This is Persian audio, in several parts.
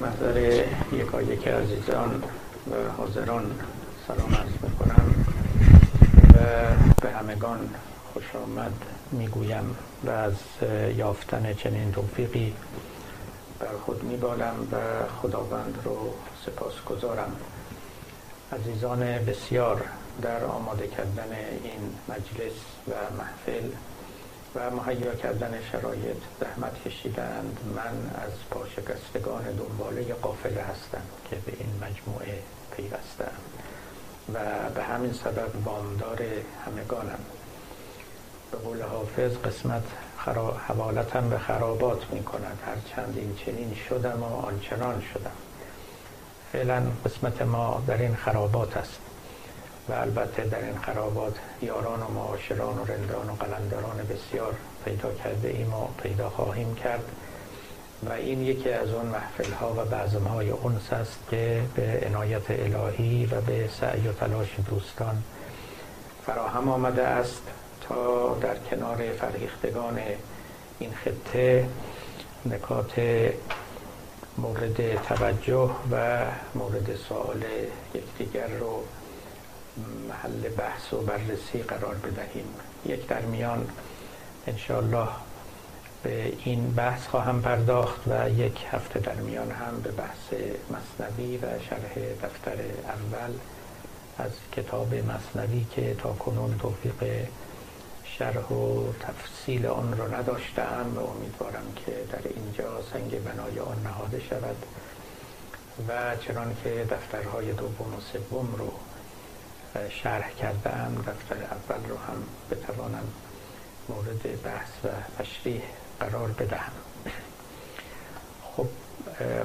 محضر یکا یک عزیزان و حاضران سلام عرض می‌کنم و به همگان خوش آمد می‌گویم و از یافتن چنین توفیقی بر خود میبالم و خداوند رو سپاس گذارم عزیزان بسیار در آماده کردن این مجلس و محفل و مهیا کردن شرایط زحمت کشیدند. من از پاشکستگان دنباله قافله هستم که به این مجموعه پیوستم و به همین سبب وامدار همگانم. به قول حافظ قسمت حوالتم به خرابات می کند هرچند این چنین شدم و آنچنان شدم. فعلا قسمت ما در این خرابات است. و البته در این خرابات یاران و معاشران و رندان و قلندران بسیار پیدا کرده ایم و پیدا خواهیم کرد. و این یکی از اون محفل ها و بعضم های اونس است که به عنایت الهی و به سعی و تلاش دوستان فراهم آمده است تا در کنار فرهیختگان این خطه نکات مورد توجه و مورد سوال یکدیگر رو محل بحث و بررسی قرار بدهیم. یک در میان انشاءالله به این بحث خواهم پرداخت و یک هفته در میان هم به بحث مصنوی و شرح دفتر اول از کتاب مصنوی که تا کنون توفیق شرح و تفصیل آن را نداشتم و امیدوارم که در اینجا سنگ بنای آن نهاده شود و چنان که دفترهای دوم و سوم رو شرح کردم دفتر اول رو هم بتوانم مورد بحث و تشریح قرار بدهم. خب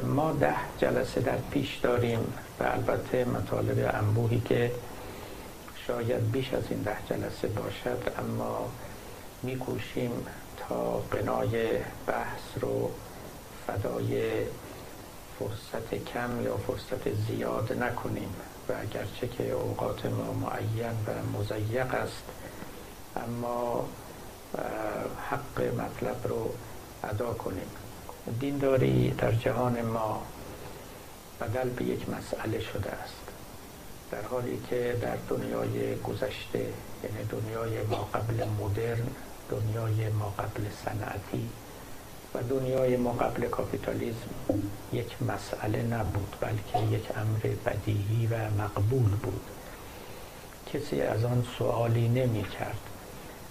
ما ده جلسه در پیش داریم و البته مطالب انبوهی که شاید بیش از این ده جلسه باشد اما میکوشیم تا بنای بحث رو فدای فرصت کم یا فرصت زیاد نکنیم. و اگرچه که اوقات ما معین و مزیق است اما حق مطلب رو ادا کنیم. دینداری در جهان ما بدل به یک مسئله شده است. در حالی که در دنیای گذشته یعنی دنیای ما قبل مدرن دنیای ما قبل صنعتی و دنیای ما قبل کاپیتالیزم یک مسئله نبود بلکه یک امر بدیهی و مقبول بود. کسی از آن سوالی نمی کرد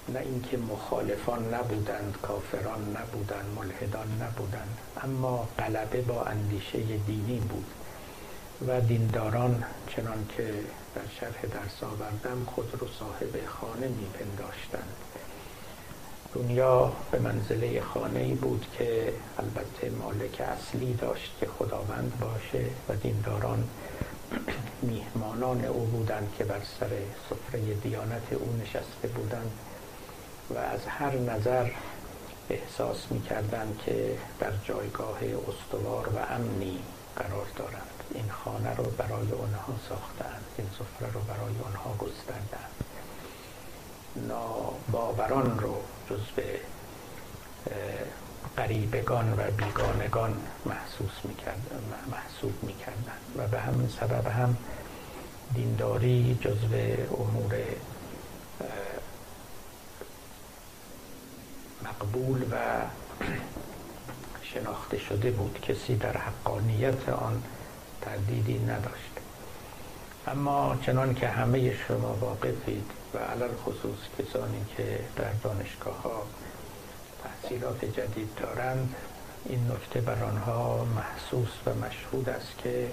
نه اینکه مخالفان نبودند کافران نبودند ملحدان نبودند اما غلبه با اندیشه دینی بود. و دینداران چنان که در شرح درس آوردم خود رو صاحب خانه میپنداشتند. دنیا به منزله خانه ای بود که البته مالک اصلی داشت که خداوند باشه و دینداران میهمانان او بودند که بر سر سفره دیانت او نشسته بودند و از هر نظر احساس می‌کردند که در جایگاه استوار و امنی قرار دارند. این خانه رو برای آنها ساختند این سفره رو برای آنها گستردند. ناباوران رو جزو قریبگان و بیگانگان محسوس می‌کردن محسوب می‌کردن. و به همین سبب هم دینداری جزو امور مقبول و شناخته شده بود. کسی در حقانیت آن تردیدی نداشت. اما چنان که همه شما واقفید و علل خصوص کسانی که در دانشگاه ها تحصیلات جدید دارند این نکته بر آنها محسوس و مشهود است که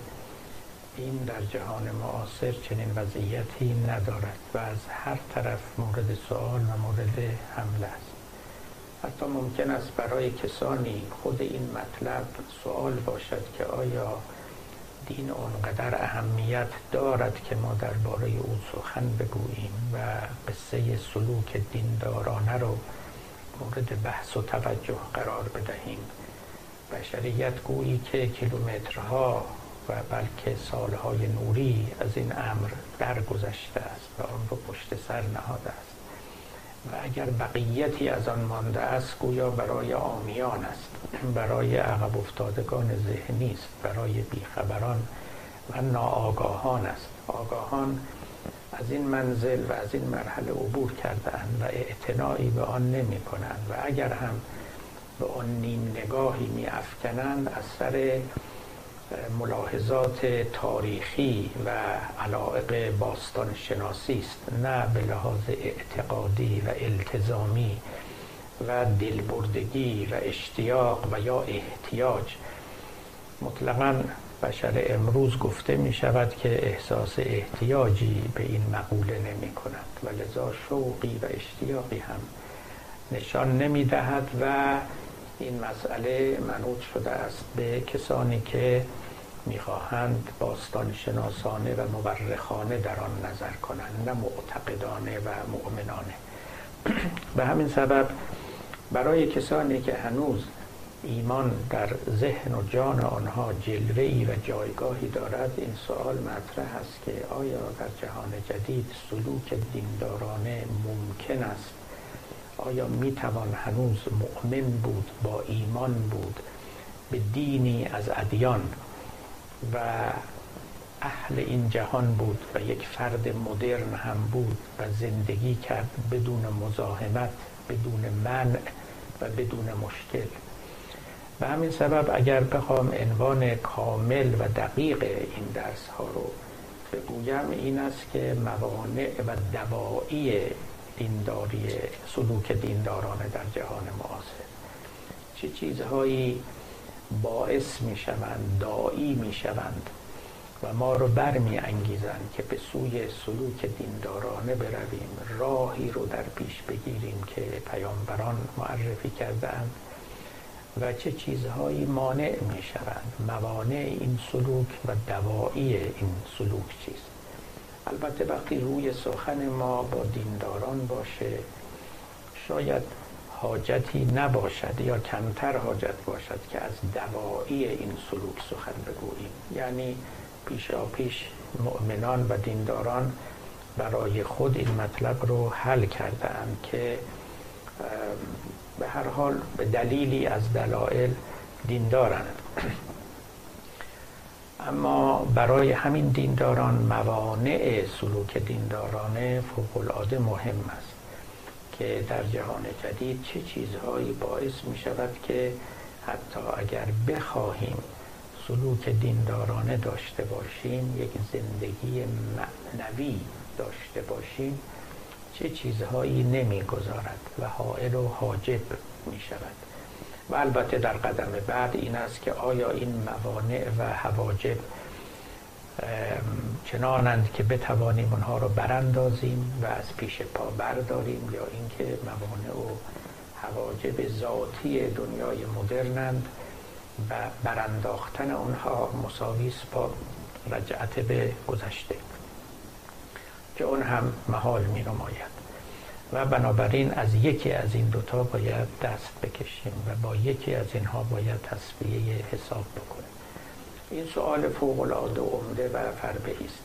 این در جهان معاصر چنین وضعیتی ندارد و از هر طرف مورد سوال و مورد حمله است. حتی ممکن است برای کسانی خود این مطلب سوال باشد که آیا دین اونقدر اهمیت دارد که ما درباره او سخن بگوییم و قصه سلوک دیندارانه رو مورد بحث و توجه قرار بدهیم. بشریت گویی که کیلومترها و بلکه سالهای نوری از این امر درگذشته است و آن رو پشت سر نهاده است. و اگر بقیتی از آن مانده است گویا برای آمیان است. برای عقب افتادگان ذهنی است برای بیخبران و ناآگاهان است. آگاهان از این منزل و از این مرحله عبور کردن و اعتنایی به آن نمی کنند و اگر هم به آن نیم نگاهی می افکنند از سر ملاحظات تاریخی و علائق باستان شناسی است نه به لحاظ اعتقادی و التزامی و دلبردگی و اشتیاق و یا احتیاج. مطلقا بشر امروز گفته می شود که احساس احتیاجی به این مقوله نمی کند و شوقی و اشتیاقی هم نشان نمی دهد و این مسئله منوط شده است به کسانی که می‌خواهند باستان شناسانه و مورخانه در آن نظر کنند نه معتقدانه و مؤمنانه. به همین سبب برای کسانی که هنوز ایمان در ذهن و جان آنها جلوه و جایگاهی دارد این سوال مطرح است که آیا در جهان جدید سلوک دیندارانه ممکن است آیا می توان هنوز مؤمن بود با ایمان بود به دینی از ادیان و اهل این جهان بود و یک فرد مدرن هم بود و زندگی کرد بدون مزاحمت بدون منع و بدون مشکل؟ به همین سبب اگر بخوام عنوان کامل و دقیق این درس ها رو بگویم این است که موانع و دوایی دینداری سلوک دیندارانه در جهان معاصر. چه چیزهایی باعث می شوند دایی می شوند و ما رو برمی انگیزند که به سوی سلوک دیندارانه برویم راهی رو در پیش بگیریم که پیامبران معرفی کردند و چه چیزهایی مانع می شوند موانع این سلوک و دوایی این سلوک چیست. البته وقتی روی سخن ما با دینداران باشه شاید حاجتی نباشد یا کمتر حاجت باشد که از دوایی این سلوک سخن بگوییم. یعنی پیشا پیش مؤمنان و دینداران برای خود این مطلب رو حل کردند که به هر حال به دلیلی از دلایل دیندارند. اما برای همین دینداران موانع سلوک دیندارانه فوقالعاده مهم است که در جهان جدید چه چیزهایی باعث می شود که حتی اگر بخواهیم سلوک دیندارانه داشته باشیم یک زندگی معنوی داشته باشیم چه چیزهایی نمی‌گذارد و حائل و حاجب می شود. و البته در قدم بعد این است که آیا این موانع و حواجب چنانند که بتوانیم اونها رو براندازیم و از پیش پا برداریم یا اینکه موانع و حواجب ذاتی دنیای مدرنند و برانداختن اونها مساویس با رجعت به گذشته که اون هم محال می نماید و بنابراین از یکی از این دوتا باید دست بکشیم و با یکی از اینها باید تصفیه حساب بکنیم. این سوال فوق العاده عمده و فربهی است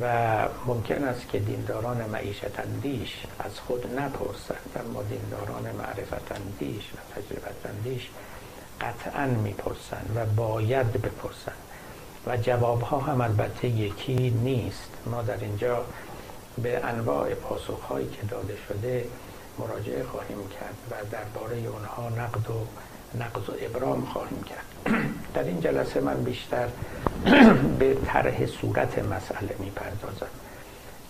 و ممکن است که دینداران معیشت اندیش از خود نپرسند اما دینداران معرفت اندیش و تجربت اندیش قطعا می‌پرسند و باید بپرسند. و جوابها هم البته یکی نیست. ما در اینجا به انواع پاسخهایی که داده شده مراجعه خواهیم کرد و درباره اونها نقد و نقض و ابرام خواهیم کرد. در این جلسه من بیشتر به طرح صورت مسئله می‌پردازم.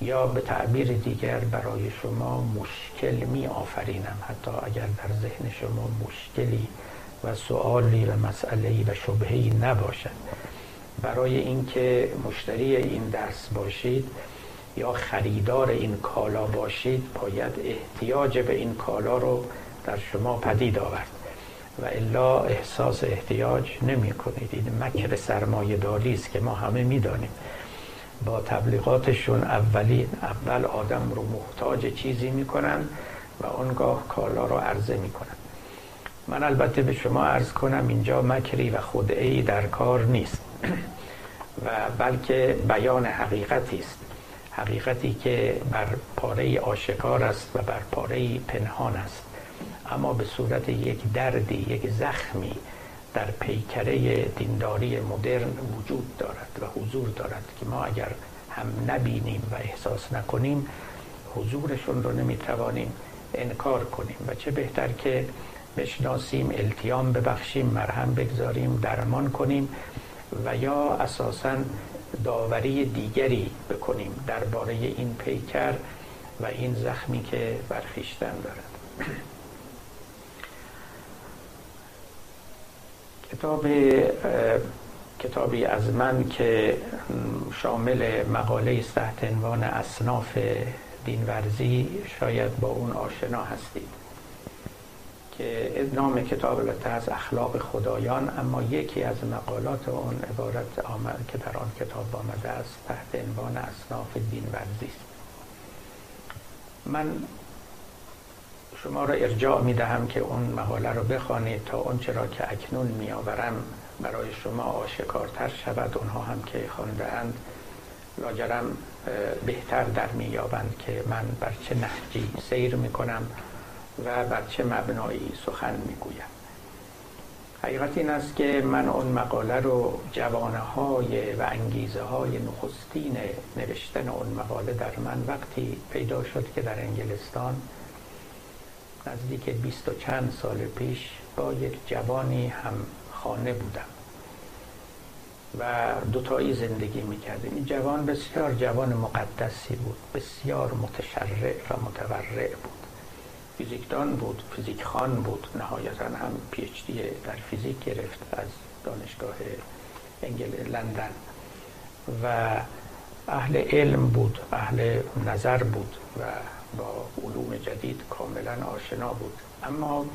یا به تعبیر دیگر برای شما مشکل می آفرینم حتی اگر در ذهن شما مشکلی و سوالی و مسئله و شبهی نباشد. برای اینکه مشتری این درس باشید یا خریدار این کالا باشید باید احتیاج به این کالا رو در شما پدید آورد. و الا احساس احتیاج نمی کنید. این مکر سرمایه داری است که ما همه می‌دانیم با تبلیغاتشون اولی اول آدم رو محتاج چیزی می‌کنن و اونگاه کالا رو عرضه می‌کنن من البته به شما عرض کنم اینجا مکری و خدعی در کار نیست. و بلکه بیان حقیقتی است. حقیقتی که بر پاره آشکار است و بر پاره پنهان است. اما به صورت یک دردی یک زخمی در پیکره دینداری مدرن وجود دارد و حضور دارد که ما اگر هم نبینیم و احساس نکنیم حضورشون رو نمی‌توانیم انکار کنیم و چه بهتر که بشناسیم التیام ببخشیم مرهم بگذاریم درمان کنیم و یا اساسا داوری دیگری بکنیم درباره این پیکر و این زخمی که برخیشتن دارد. کتاب کتابی از من که شامل مقاله تحت عنوان اصناف دینورزی شاید با اون آشنا هستید. که نام کتاب البته از اخلاق خدایان اما یکی از مقالات اون عبارت آمد که در آن کتاب آمده است تحت عنوان اصناف دینورزی است من شما را ارجاع می دهم که اون مقاله رو بخوانید تا اون چرا که اکنون می آورم برای شما آشکارتر شود اونها هم که خانده اند لاجرم بهتر در میابند که من بر چه نهجی سیر می‌کنم. و بر چه مبنایی سخن می‌گویم. حقیقت این است که من اون مقاله رو جوانه های و انگیزه های نخستین نوشتن اون مقاله در من وقتی پیدا شد که در انگلستان نزدیک بیست و چند سال پیش با یک جوانی هم خانه بودم و دوتایی زندگی می‌کردیم. این جوان بسیار جوان مقدسی بود بسیار متشرع و متورع بود. فیزیکدان بود فیزیک خان بود. نهایتا هم پیچ در فیزیک گرفت از دانشگاه انگل لندن. و اهل علم بود اهل نظر بود و با علوم جدید کاملا آشنا بود. اما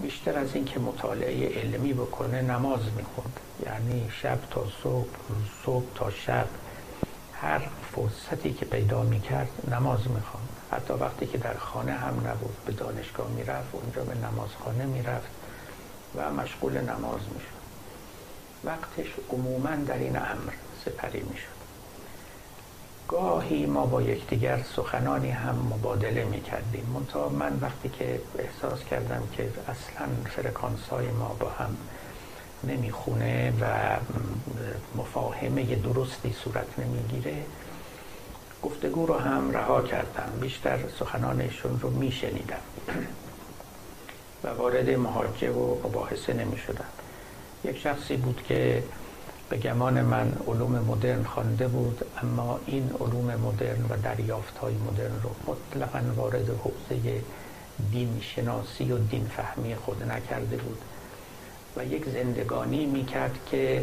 بیشتر از اینکه مطالعه علمی بکنه نماز می‌خوند. یعنی شب تا صبح صبح تا شب. هر فرصتی که پیدا می‌کرد نماز می‌خوند حتی وقتی که در خانه هم نبود به دانشگاه می‌رفت اونجا به نمازخانه می‌رفت و مشغول نماز می‌شد. وقتش عموما در این امر سپری می‌شد. گاهی ما با یکدیگر سخنانی هم مبادله می کردیم منتها من وقتی که احساس کردم که اصلا فرکانس های ما با هم نمی‌خونه و مفاهمه درستی صورت نمی‌گیره. گفتگو رو هم رها کردم. بیشتر سخنانشون رو میشنیدم. و وارد محاجه و مباحثه نمی شدم یک شخصی بود که به گمان من علوم مدرن خوانده بود اما این علوم مدرن و دریافت های مدرن رو مطلقا وارد حوزه دین شناسی و دین فهمی خود نکرده بود. و یک زندگانی می‌کرد که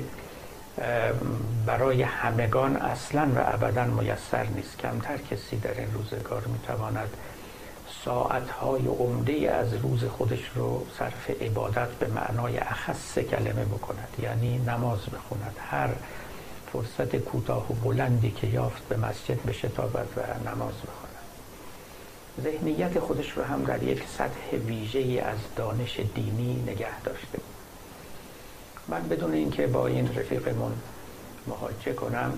برای همگان اصلا و ابدا میسر نیست. کمتر کسی در این روزگار می‌تواند ساعتهای عمده از روز خودش رو صرف عبادت به معنای اخص کلمه بکند یعنی نماز بخوند هر فرصت کوتاه و بلندی که یافت به مسجد بشتابد و نماز بخواند. ذهنیت خودش رو هم در یک سطح ویژه از دانش دینی نگه داشته. من بدون اینکه با این رفیقمون مهاجه کنم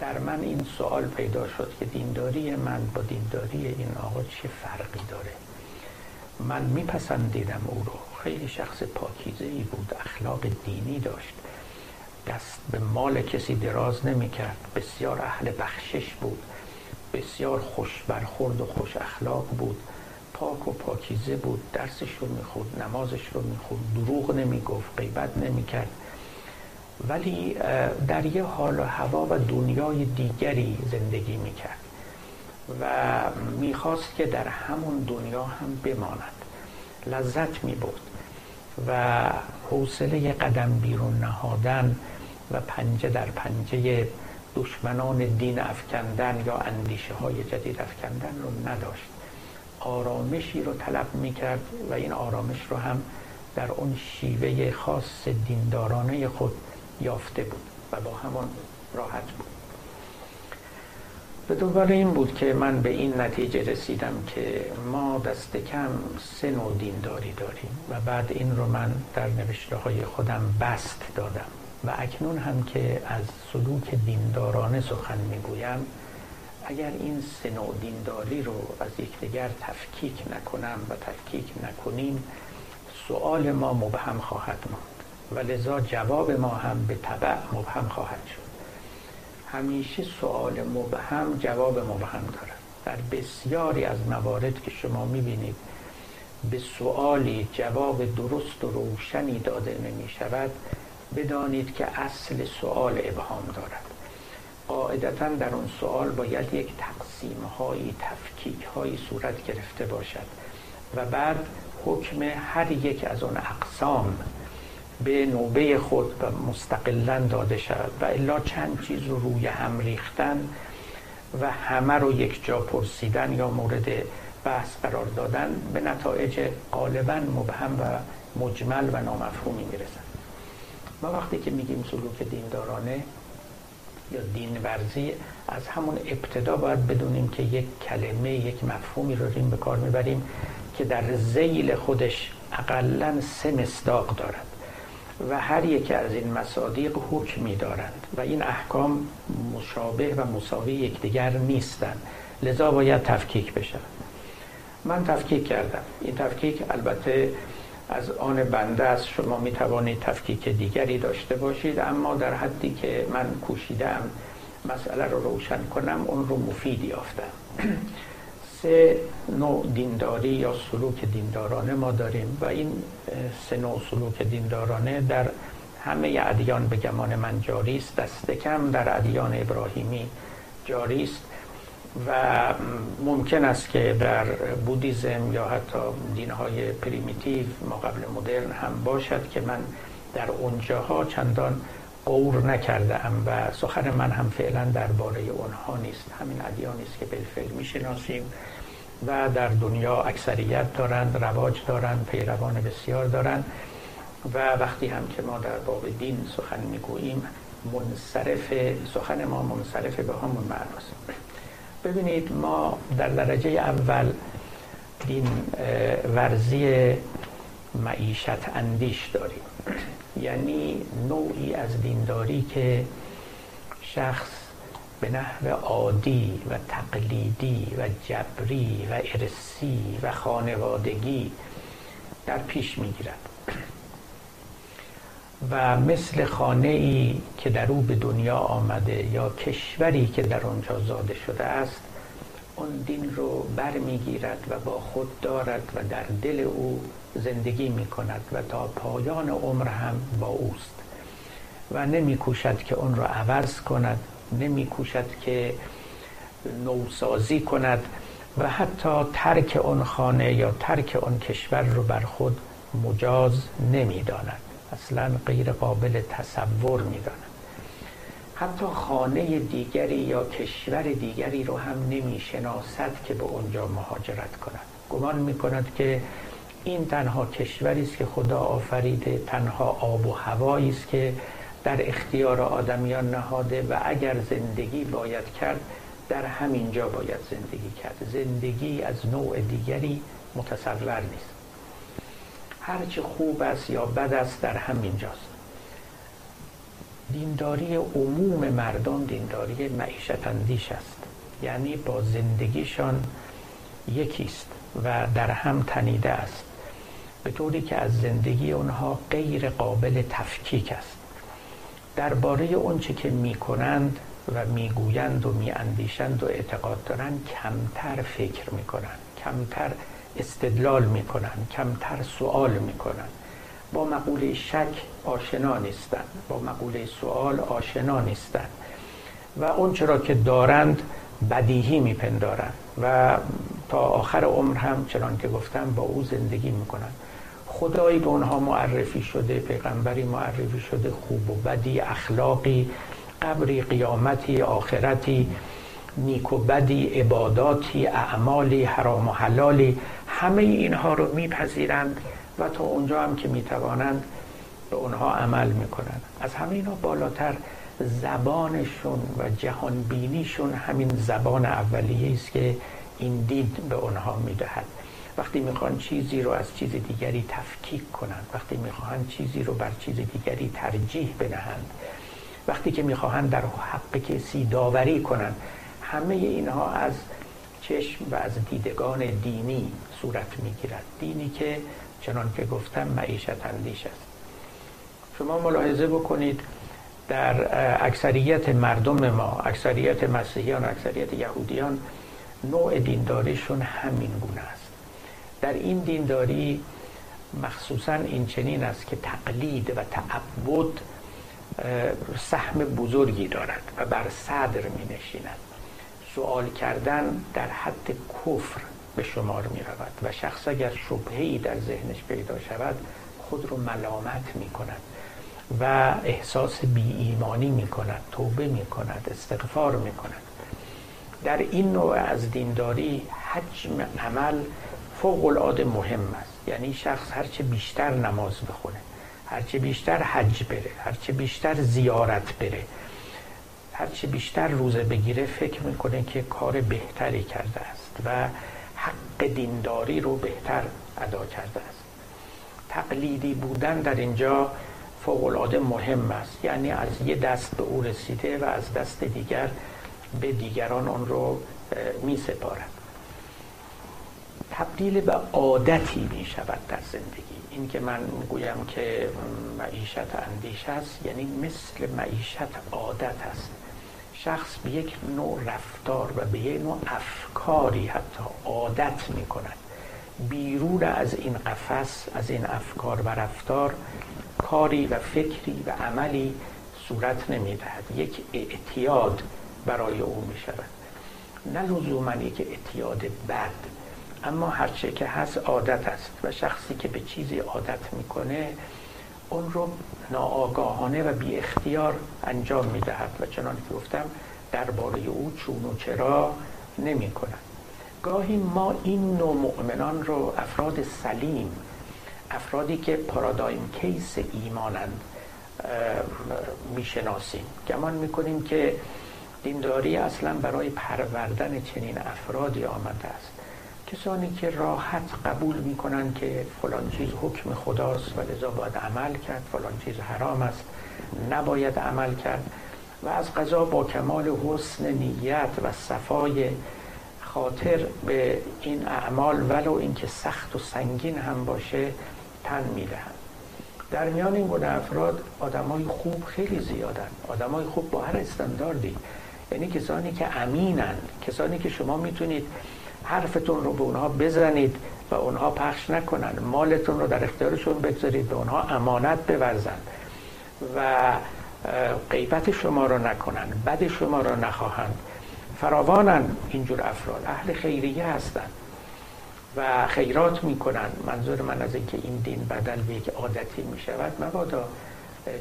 در من این سوال پیدا شد که دینداری من با دینداری این آقا چه فرقی داره؟ من میپسندیدم او رو. خیلی شخص پاکیزه ای بود اخلاق دینی داشت. دست به مال کسی دراز نمی‌کرد. بسیار اهل بخشش بود. بسیار خوش برخورد و خوش اخلاق بود. پاک و پاکیزه بود. درسش رو می‌خورد نمازش رو می‌خورد. دروغ نمی‌گفت غیبت نمی‌کرد. ولی در یه حال و هوا و دنیای دیگری زندگی می‌کرد و می‌خواست که در همون دنیا هم بماند. لذت میبود و حوصله قدم بیرون نهادن و پنجه در پنجه دشمنان دین افکندن یا اندیشه های جدید افکندن رو نداشت. آرامشی رو طلب می‌کرد و این آرامش رو هم در اون شیوه خاص دیندارانه خود یافته بود و با همان راحت بود. به دنبال این بود که من به این نتیجه رسیدم که ما دست کم سه نوع دینداری داریم و بعد این رو من در نوشته های خودم بست دادم و اکنون هم که از سلوک دیندارانه سخن می‌گویم اگر این سه نوع دینداری رو از یکدیگر تفکیک نکنم و تفکیک نکنیم سوال ما مبهم خواهد ماند و لذا جواب ما هم به طبع مبهم خواهد شد. همیشه سوال مبهم جواب مبهم دارد. در بسیاری از موارد که شما می‌بینید به سوالی جواب درست و روشنی داده نمی شود بدانید که اصل سوال ابهام دارد. قاعدتا در اون سوال باید یک تقسیم هایی تفکیک هایی صورت گرفته باشد و بعد حکم هر یک از اون اقسام به نوبه خود و مستقلا داده شود و الا چند چیز رو روی هم ریختن و همه رو یک جا پرسیدن یا مورد بحث قرار دادن به نتایج غالبا مبهم و مجمل و نامفهومی می‌رسن. ما وقتی که میگیم سلوک دیندارانه یا دین ورزی از همون ابتدا باید بدونیم که یک کلمه یک مفهومی رو ریم به کار می‌بریم که در زیل خودش اقلا سه مصداق دارد و هر یک از این مصادیق حکمی دارند و این احکام مشابه و مساوی یکدیگر نیستند. لذا باید تفکیک بشن من تفکیک کردم. این تفکیک البته از آن بنده است شما می توانید تفکیک دیگری داشته باشید. اما در حدی که من کوشیدم مسئله رو روشن کنم اون رو مفید یافتم. سه نوع دینداری یا سلوک دیندارانه ما داریم و این سه نوع سلوک دیندارانه در همه ادیان به گمان من جاری است. دست کم در ادیان ابراهیمی جاری است. و ممکن است که در بودیزم یا حتی دینهای primitive ما قبل مدرن هم باشد که من در اونجاها چندان غور نکرده ام و سخن من هم فعلا درباره اونها نیست. همین ادیانی است که بالفعل می‌شناسیم و در دنیا اکثریت دارند رواج دارند پیروان بسیار دارند و وقتی هم که ما در باب دین سخن می‌گوییم منصرف سخن ما منصرف به همون معناست. ببینید ما در درجه اول دین ورزی معیشت اندیش داریم. یعنی نوعی از دینداری که شخص به نحو عادی و تقلیدی و جبری و ارسی و خانوادگی در پیش می‌گیرد. و مثل خانه ای که در او به دنیا آمده یا کشوری که در آنجا زاده شده است اون دین رو برمیگیرد و با خود دارد و در دل او زندگی می کند و تا پایان عمر هم با اوست. و نمی کوشد که اون رو عوض کند نمی کوشد که نوسازی کند و حتی ترک اون خانه یا ترک اون کشور رو بر خود مجاز نمی داند اصلا غیر قابل تصور می داند حتی خانه دیگری یا کشور دیگری رو هم نمی شناسد که به اونجا مهاجرت کند. گمان می کند که این تنها کشوری است که خدا آفریده تنها آب و هوایی است که در اختیار آدمیان نهاده و اگر زندگی باید کرد در همین جا باید زندگی کرد. زندگی از نوع دیگری متصور نیست. هرچه خوب است یا بد است در همین جاست دینداری عموم مردم دینداری معیشت اندیش است. یعنی با زندگیشان یکیست و در هم تنیده است. به طوری که از زندگی اونها غیر قابل تفکیک است. درباره اونچه که می‌کنند و می‌گویند و میاندیشند و اعتقاد دارند کمتر فکر می‌کنند. کمتر استدلال می‌کنند کمتر سوال می‌کنند با مقوله شک آشنا نیستند با مقوله سوال آشنا نیستند و اون چرا که دارند بدیهی میپندارند و تا آخر عمر هم چنان که گفتم با او زندگی می‌کنند خدایی به اونها معرفی شده پیغمبری معرفی شده خوب و بدی اخلاقی قبری قیامتی آخرتی نیک و بدی عباداتی اعمالی حرام و حلالی. همه اینها رو میپذیرند و تا اونجا هم که می‌توانند به اونها عمل می‌کنند. از همه اینا بالاتر زبانشون و جهانبینیشون همین زبان اولیه است که این دید به اونها می‌دهد. وقتی می‌خوان چیزی رو از چیز دیگری تفکیک کنند وقتی می‌خواهند چیزی رو بر چیز دیگری ترجیح بدهند وقتی که می‌خواهند در حق کسی داوری کنند همه اینها از چشم و از دیدگان دینی صورت می‌گیرد. دینی که چنان که گفتم معیشت اندیش است. شما ملاحظه بکنید در اکثریت مردم ما اکثریت مسیحیان اکثریت یهودیان نوع دینداریشون همین گونه است. در این دینداری مخصوصا این چنین است که تقلید و تعبد سهم بزرگی دارد و بر صدر می نشیند سوال کردن در حد کفر به شمار می رود و شخص اگر شبهی در ذهنش پیدا شود خود رو ملامت می کند و احساس بی ایمانی می کند توبه می کند استغفار می کند. در این نوع از دینداری حجم عمل فوق العاده مهم است. یعنی شخص هرچه بیشتر نماز بخونه هرچه بیشتر حج بره هرچه بیشتر زیارت بره هرچه بیشتر روزه بگیره فکر می‌کنه که کار بهتری کرده است و حق دینداری رو بهتر ادا کرده است. تقلیدی بودن در اینجا فوق العاده مهم است. یعنی از یه دست به او رسیده و از دست دیگر به دیگران آن رو می سپارد تبدیل به عادتی می شود در زندگی. این که من گویم که معیشت اندیش است یعنی مثل معیشت عادت است. شخص به یک نوع رفتار و به یک نوع افکاری حتی عادت می کند بیرون از این قفس از این افکار و رفتار کاری و فکری و عملی صورت نمی دهد یک اعتیاد برای او می شود نه لزوما یک اعتیاد بد اما هرچه که هست عادت است و شخصی که به چیزی عادت می‌کنه اون رو ناآگاهانه و بی اختیار انجام می‌دهد. و چنان که گفتم درباره او چون و چرا نمی کند گاهی ما این نوع مؤمنان رو افراد سلیم افرادی که پارادایم کیس ایمانند می‌شناسیم. گمان می‌کنیم که دینداری اصلا برای پروردن چنین افرادی آمده است. کسانی که راحت قبول می‌کنن که فلان چیز حکم خداست و لذا باید عمل کرد فلان چیز حرام است نباید عمل کرد. و از قضا با کمال حسن نیت و صفای خاطر به این اعمال ولو اینکه سخت و سنگین هم باشه تن می‌دهند. در میان این گونه افراد آدمای خوب خیلی زیادن. آدمای خوب با هر استانداردی. یعنی کسانی که امینند کسانی که شما می‌تونید حرفتون رو به اونها بزنید و اونها پخش نکنن مالتون رو در اختیارشون بگذارید به اونها امانت بورزن و غیبت شما رو نکنن بد شما رو نخواهند. فراوانن اینجور افراد اهل خیریه هستند و خیرات می‌کنن. منظور من از اینکه این دین بدل به یک عادتی می‌شود مبادا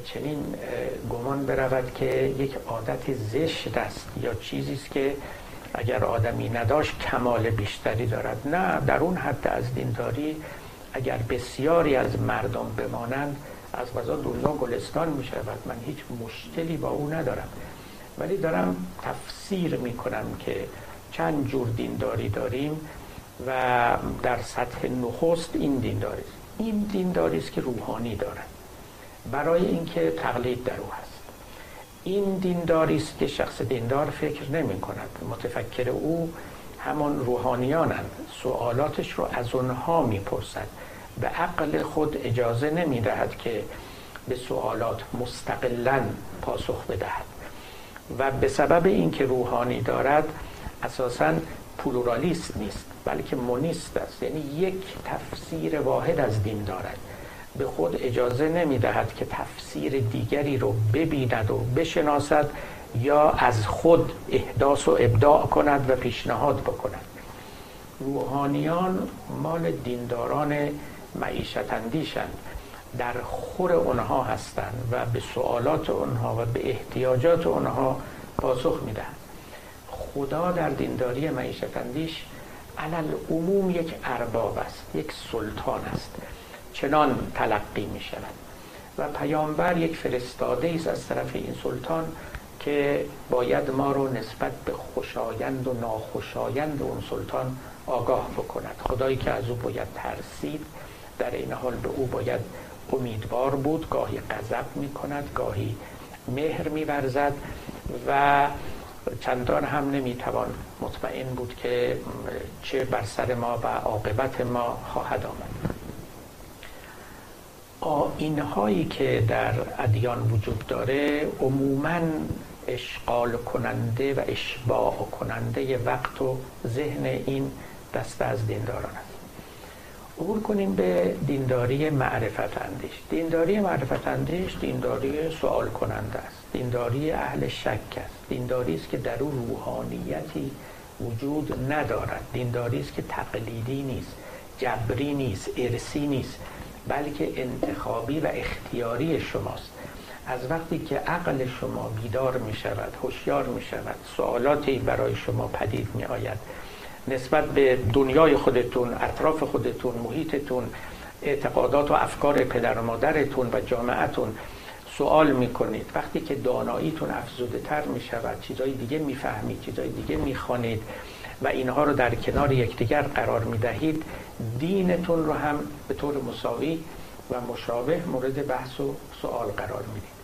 چنین گمان برود که یک عادت زشت است یا چیزی است که اگر آدمی نداشت کمال بیشتری دارد. نه در اون حد از دینداری اگر بسیاری از مردم بمانند از غذا دنیا گلستان می شود من هیچ مشکلی با او ندارم. ولی دارم تفسیر می کنم که چند جور دینداری داریم و در سطح نخست این دینداری است این دینداری است که روحانی دارد. برای اینکه تقلید در او هست. این دینداری است که شخص دیندار فکر نمی کند. متفکر او همان روحانیانند. سوالاتش رو از اونها می‌پرسد به عقل خود اجازه نمی دهد که به سوالات مستقلا پاسخ بدهد. و به سبب اینکه روحانی دارد اساسا پلورالیست نیست بلکه مونیست است. یعنی یک تفسیر واحد از دین دارد. به خود اجازه نمی دهد که تفسیر دیگری رو ببیند و بشناسد یا از خود احداث و ابداع کند و پیشنهاد بکند. روحانیان مال دینداران معیشت اندیشند. در خور اونها هستند و به سوالات اونها و به احتیاجات اونها پاسخ می‌دهند. خدا در دینداری معیشت اندیش علل عموم یک ارباب است یک سلطان است. چنان تلقی می شود و پیامبر یک فرستاده است از طرف این سلطان که باید ما رو نسبت به خوشایند و ناخوشایند اون سلطان آگاه بکند. خدایی که از او باید ترسید در این حال به او باید امیدوار بود گاهی غضب می کند گاهی مهر می و چندان هم نمی‌توان مطمئن بود که چه بر سر ما و عاقبت ما خواهد آمد. آین هایی که در ادیان وجود داره عموما اشغال کننده و اشباع کننده وقت و ذهن این دسته از دینداران است. عبور کنیم به دینداری معرفت اندیش. دینداری معرفت اندیش دینداری سوال کننده است. دینداری اهل شک است. دینداری است که در او روحانیتی وجود ندارد. دینداری است که تقلیدی نیست جبری نیست ارسی نیست. بلکه انتخابی و اختیاری شماست. از وقتی که عقل شما بیدار می شود هوشیار می شود سوالاتی برای شما پدید می آید نسبت به دنیای خودتون اطراف خودتون محیطتون اعتقادات و افکار پدر و مادرتون و جامعتون سوال می‌کنید. وقتی که داناییتون افزوده تر می شود چیزای دیگه می‌فهمید چیزای دیگه می‌خوانید و اینها رو در کنار یکدیگر قرار می دهید دینتون رو هم به طور مساوی و مشابه مورد بحث و سوال قرار می‌دید.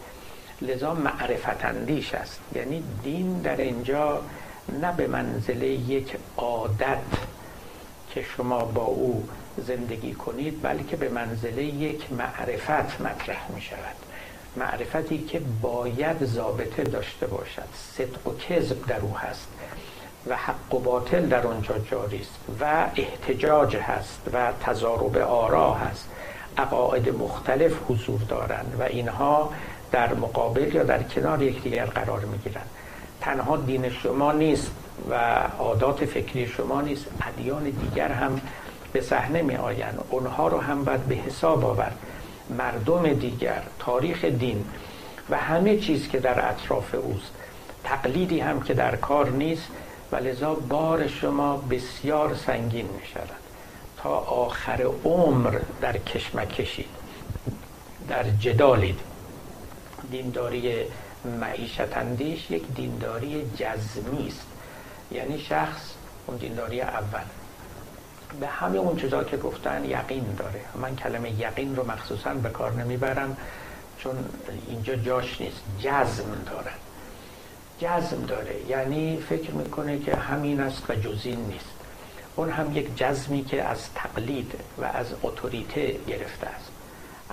لذا معرفت اندیش است. یعنی دین در اینجا نه به منزله یک عادت که شما با او زندگی کنید بلکه به منزله یک معرفت مطرح می شود معرفتی که باید ضابطه داشته باشد. صدق و کذب در او هست. و حق و باطل در آنجا جاری است و احتجاج هست و تضارب آرا هست. عقاید مختلف حضور دارند و اینها در مقابل یا در کنار یکدیگر قرار می گیرند تنها دین شما نیست و عادات فکری شما نیست ادیان دیگر هم به صحنه می آیند اونها رو هم باید به حساب آورد. مردم دیگر تاریخ دین و همه چیز که در اطراف اوست. تقلیدی هم که در کار نیست و لذا بار شما بسیار سنگین می شود تا آخر عمر در کشمکشید در جدالید. دینداری معیشت اندیش یک دینداری جزمی است. یعنی شخص اون دینداری اول. به همه اون چیزا که گفتن یقین داره. من کلمه یقین رو مخصوصا به کار نمی‌برم چون اینجا جاش نیست. جزم دارن جزم داره. یعنی فکر می‌کنه که همین است و جزین نیست. اون هم یک جزمی که از تقلید و از اتوریته گرفته است.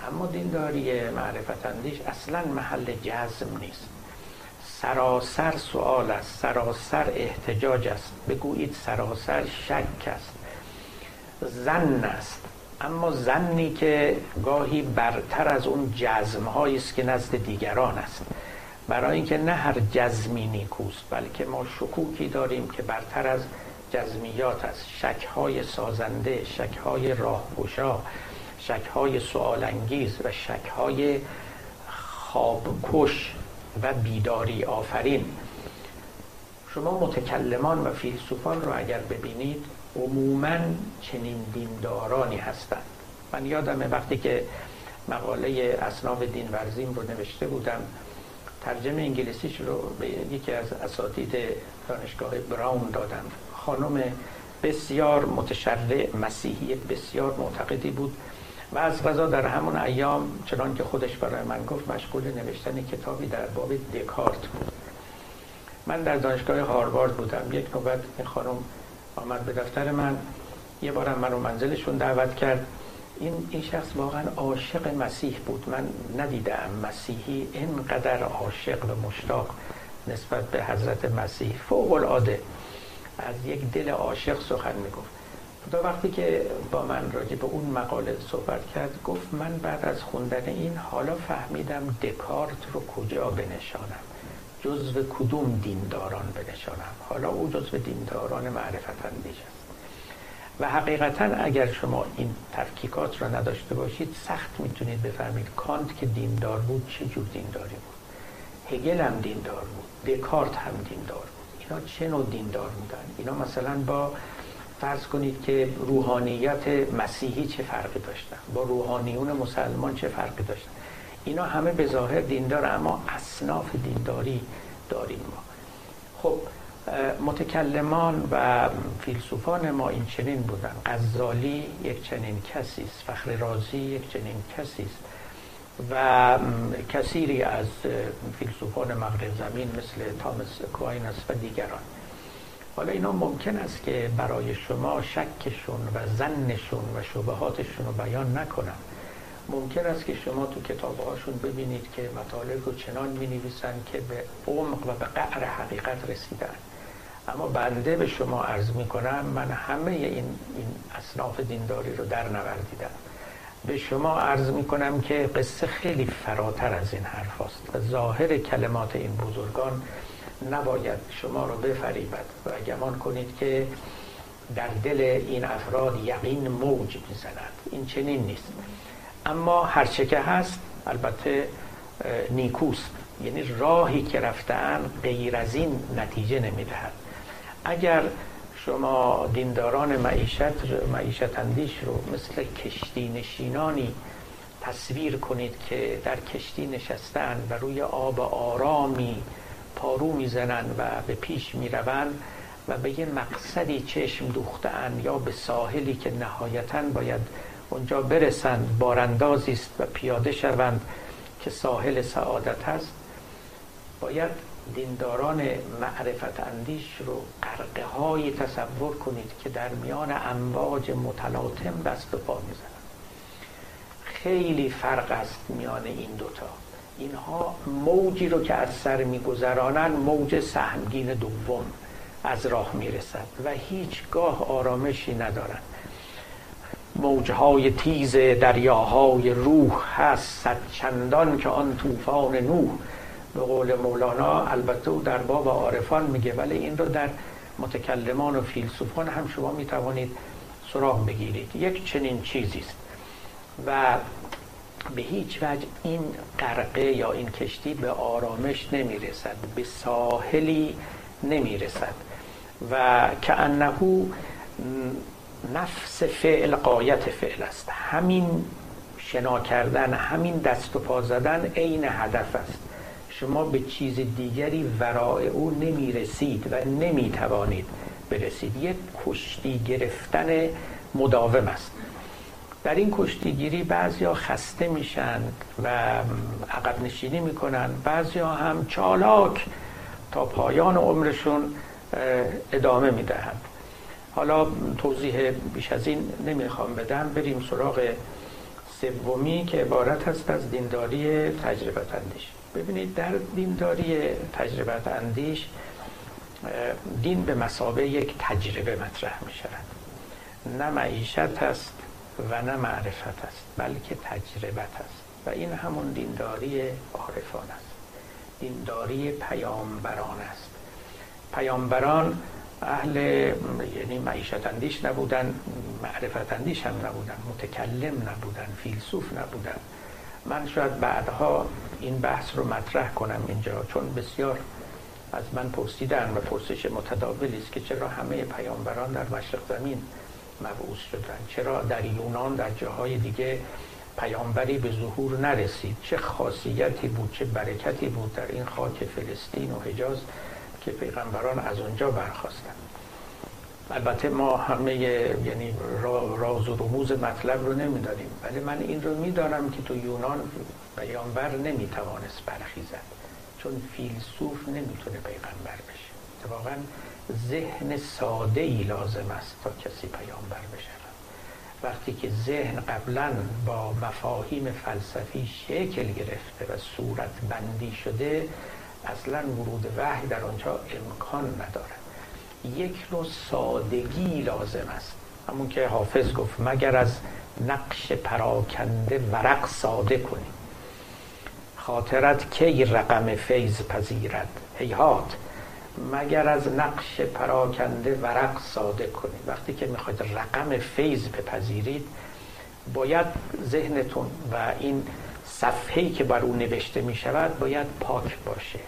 اما دینداری معرفت اندیش اصلا محل جزم نیست. سراسر سوال است سراسر احتجاج است. بگویید سراسر شک است. زن است. اما زنی که گاهی برتر از اون جزم است که نزد دیگران است. برای اینکه نه هر جزمی نیکوست بلکه ما شکوکی داریم که برتر از جزمیات است شکهای سازنده شکهای راهگشا شکهای سوالانگیز و شکهای خوابکش و بیداری آفرین. شما متکلمان و فیلسوفان رو اگر ببینید عموما چنین دیندارانی هستند. من یادمه وقتی که مقاله اسناف دین ورزیم رو نوشته بودم ترجمه انگلیسیش رو به یکی از اساتید دانشگاه براون دادم. خانم بسیار متشرع مسیحی بسیار معتقدی بود و از غذا در همون ایام چنان که خودش برای من گفت مشغول نوشتن کتابی در باب دکارت بود. من در دانشگاه هاروارد بودم. یک نوبت این خانم آمد به دفتر من. یه بارم من رو منزلشون دعوت کرد. این این شخص واقعا عاشق مسیح بود. من ندیدم مسیحی اینقدر عاشق و مشتاق نسبت به حضرت مسیح. فوق العاده از یک دل عاشق سخن می‌گفت. تا وقتی که با من راجع به اون مقاله صحبت کرد گفت من بعد از خوندن این حالا فهمیدم دکارت رو کجا بنشانم. جزو کدوم دینداران بنشانم؟ حالا او جزو دینداران معرفت اندیش و حقیقتا اگر شما این تفکیکات را نداشته باشید سخت می‌تونید بفهمید کانت که دیندار بود چه جور دینداری بود. هگل هم دیندار بود دکارت هم دیندار بود. اینا چه نوع دیندار بودن؟ اینا مثلا با فرض کنید که روحانیت مسیحی چه فرقی داشتن؟ با روحانیون مسلمان چه فرقی داشتن؟ اینا همه به ظاهر دیندار اما اصناف دینداری داریم ما. خب متکلمان و فیلسوفان ما این چنین بودن. غزالی یک چنین کسی است. فخر رازی یک چنین کسی است. و کثیری از فیلسوفان مغرب زمین مثل تامس کوینس و دیگران. حالا اینا ممکن است که برای شما شکشون و زنشون و شبهاتشون رو بیان نکنن. ممکن است که شما تو کتابهاشون ببینید که مطالب رو چنان می که به عمق و به قعر حقیقت رسیدن. اما بنده به شما عرض می کنم من همه این, این اصناف دینداری رو در نوردیدم. به شما عرض می کنم که قصه خیلی فراتر از این حرف است و ظاهر کلمات این بزرگان نباید شما رو بفریبد و گمان کنید که در دل این افراد یقین موج می‌زند. این چنین نیست. اما هرچه که هست البته نیکوست. یعنی راهی که رفتن غیر از این نتیجه نمی‌دهد. اگر شما دینداران معیشت معیشت اندیش رو مثل کشتی نشینانی تصویر کنید که در کشتی نشستن و روی آب آرامی پارو می‌زنند و به پیش می‌روند و به یه مقصدی چشم دوختن یا به ساحلی که نهایتا باید اونجا برسند باراندازی است و پیاده شوند که ساحل سعادت هست باید دینداران معرفت اندیش رو قرقه های تصور کنید که در میان امواج متلاطم دست و پا می‌زنند خیلی فرق است میان این دوتا. اینها موجی رو که از سر میگذرانند موج سهمگین دوم از راه می‌رسد و هیچگاه آرامشی ندارند موجهای تیز دریاهای روح هست صد چندان که آن طوفان نوح به قول مولانا البته او در باب عارفان میگه ولی این رو در متکلمان و فیلسوفان هم شما می‌توانید سراغ بگیرید. یک چنین چیزی است و به هیچ وجه این قرقه یا این کشتی به آرامش نمی‌رسد به ساحلی نمی‌رسد و که انهو نفس فعل قایت فعل است. همین شنا کردن همین دست و پا زدن عین هدف است. شما به چیز دیگری ورای او نمی رسید و نمی توانید برسید. یک کشتی گرفتن مداوم است. در این کشتیگیری بعضیا خسته میشن و عقب نشینی می‌کنن. بعضیا هم چالاک تا پایان عمرشون ادامه می‌دهند. حالا توضیح بیش از این نمی‌خوام بدم. بریم سراغ سومی که عبارت هست از دینداری تجربت اندیش ببینید در دینداری تجربت اندیش دین به مسابه یک تجربه مطرح می شود نه معیشت است و نه معرفت است بلکه تجربت است. و این همون دینداری عارفان است. دینداری پیامبران است. پیامبران اهل یعنی معیشت اندیش نبودن معرفت اندیش هم نبودن متکلم نبودن فیلسوف نبودن. من شاید بعدها این بحث رو مطرح کنم اینجا چون بسیار از من پرسیدن و پرسش متداولی است که چرا همه پیامبران در مشرق زمین مبعوث شدن؟ چرا در یونان در جاهای دیگه پیامبری به ظهور نرسید؟ چه خاصیتی بود چه برکتی بود در این خاک فلسطین و حجاز که پیغمبران از اونجا برخواستن البته ما همه یعنی راز و رموز مطلب رو نمی‌دانیم. ولی من این رو می‌دانم که تو یونان پیامبر نمی‌توانست برخیزد. چون فیلسوف نمی‌تونه پیغمبر بشه. اتفاقا ذهن ساده ای لازم است تا کسی پیامبر بشه وقتی که ذهن قبلا با مفاهیم فلسفی شکل گرفته و صورت بندی شده اصلا ورود وحی در آنجا امکان ندارد. یک نوع سادگی لازم است. همون که حافظ گفت مگر از نقش پراکنده ورق ساده کنی خاطرت کی رقم فیض پذیرد؟ هیهات مگر از نقش پراکنده ورق ساده کنی وقتی که می‌خواید رقم فیض بپذیرید باید ذهنتون و این صفحه‌ای که بر او نوشته می شود باید پاک باشه.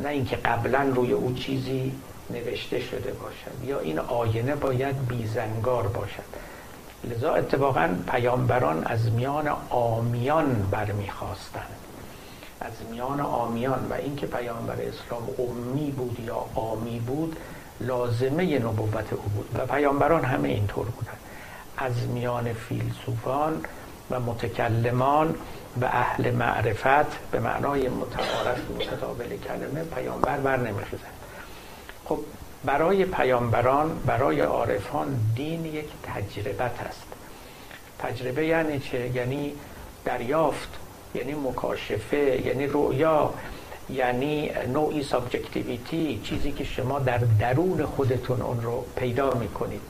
نه اینکه قبلا روی او چیزی نوشته شده باشد یا این آینه باید بیزنگار باشد. لذا اتفاقا پیامبران از میان آمیان برمیخواستند. از میان آمیان و اینکه پیامبر اسلام امی بود یا آمی بود لازمه نبوت او بود و پیامبران همه اینطور بودند. از میان فیلسوفان و متکلمان و اهل معرفت به معنای متعارف متقابل کلمه پیامبر بر نمیخیزن خب برای پیامبران برای عارفان دین یک تجربت است تجربه یعنی چه؟ یعنی دریافت یعنی مکاشفه یعنی رؤیا یعنی نوعی subjectivity چیزی که شما در درون خودتون اون رو پیدا می‌کنید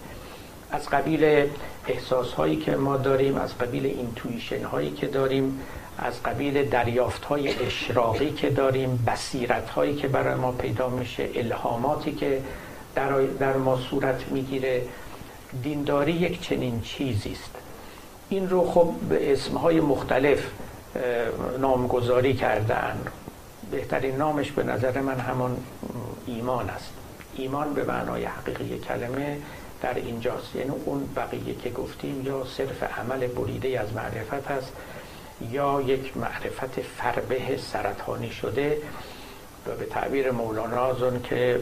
از قبیل احساس هایی که ما داریم از قبیل intuition هایی که داریم از قبیل دریافت های اشراقی که داریم بصیرت هایی که برای ما پیدا میشه الهاماتی که در, در ما صورت می‌گیره. دینداری یک چنین چیزی است. این رو خب به اسمهای مختلف نامگذاری کردن. بهترین نامش به نظر من همون ایمان است. ایمان به معنای حقیقی کلمه در اینجاست. یعنی اون بقیه که گفتیم یا صرف عمل بریده از معرفت است یا یک معرفت فربه سرطانی شده و به تعبیر مولانا از که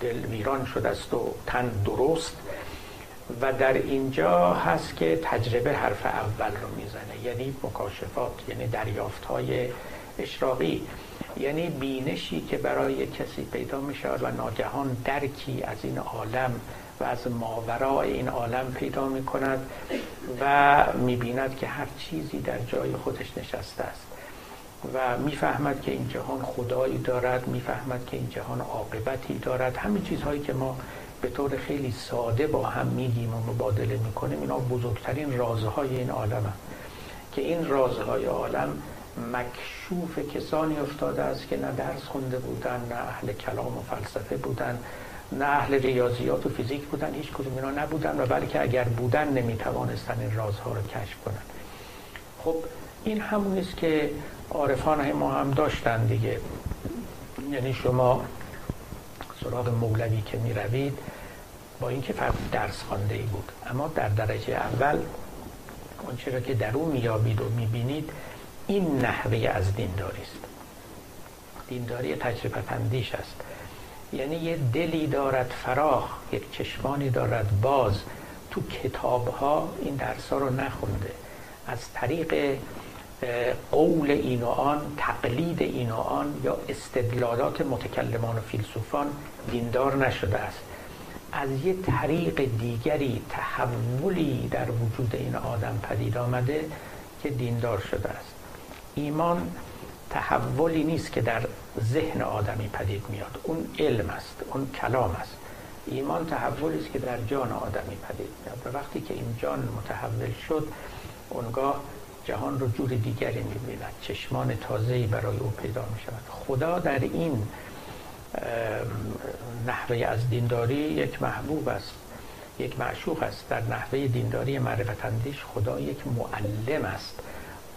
دل ویران شده است و تن درست. و در اینجا هست که تجربه حرف اول رو می‌زنه یعنی مکاشفات یعنی دریافت های اشراقی. یعنی بینشی که برای کسی پیدا می شود و ناگهان درکی از این عالم و از ماورای این عالم پیدا می کند و می بیند که هر چیزی در جای خودش نشسته است و می‌فهمد که این جهان خدایی دارد می‌فهمد که این جهان عاقبتی دارد همین چیزهایی که ما به طور خیلی ساده با هم میگیم و مبادله می‌کنیم اینا بزرگترین رازهای این عالم هم. که این رازهای عالم مکشوف کسانی افتاده است که نه درس خونده بودن نه اهل کلام و فلسفه بودن نه اهل ریاضیات و فیزیک بودن هیچ کدوم اینا نبودن و بلکه اگر بودن نمی‌توانستن این رازها رو کشف کنن. خب این همون است که عارفان ما هم داشتن دیگه. یعنی شما سراغ مولوی که می روید با اینکه فقط درس خوانده ای بود. اما در درجه اول اون را که در او میابید و می‌بینید این نحوه از دینداری است دینداری تجربه اندیش است. یعنی یه دلی دارد فراخ یک چشمانی دارد باز. تو کتاب ها این درس ها رو نخونده. از طریق قول این و آن تقلید این و آن یا استدلالات متکلمان و فیلسوفان دیندار نشده است. از یه طریق دیگری تحولی در وجود این آدم پدید آمده که دیندار شده است. ایمان تحولی نیست که در ذهن آدمی پدید میاد. اون علم است اون کلام است. ایمان تحولی است که در جان آدمی پدید میاد. و وقتی که این جان متحول شد اونگاه جهان رو جور دیگری می‌بیند. چشمان تازه‌ای برای او پیدا می شود خدا در این نحوه از دینداری یک محبوب است یک معشوق است. در نحوه دینداری معرفت اندیش خدا یک معلم است.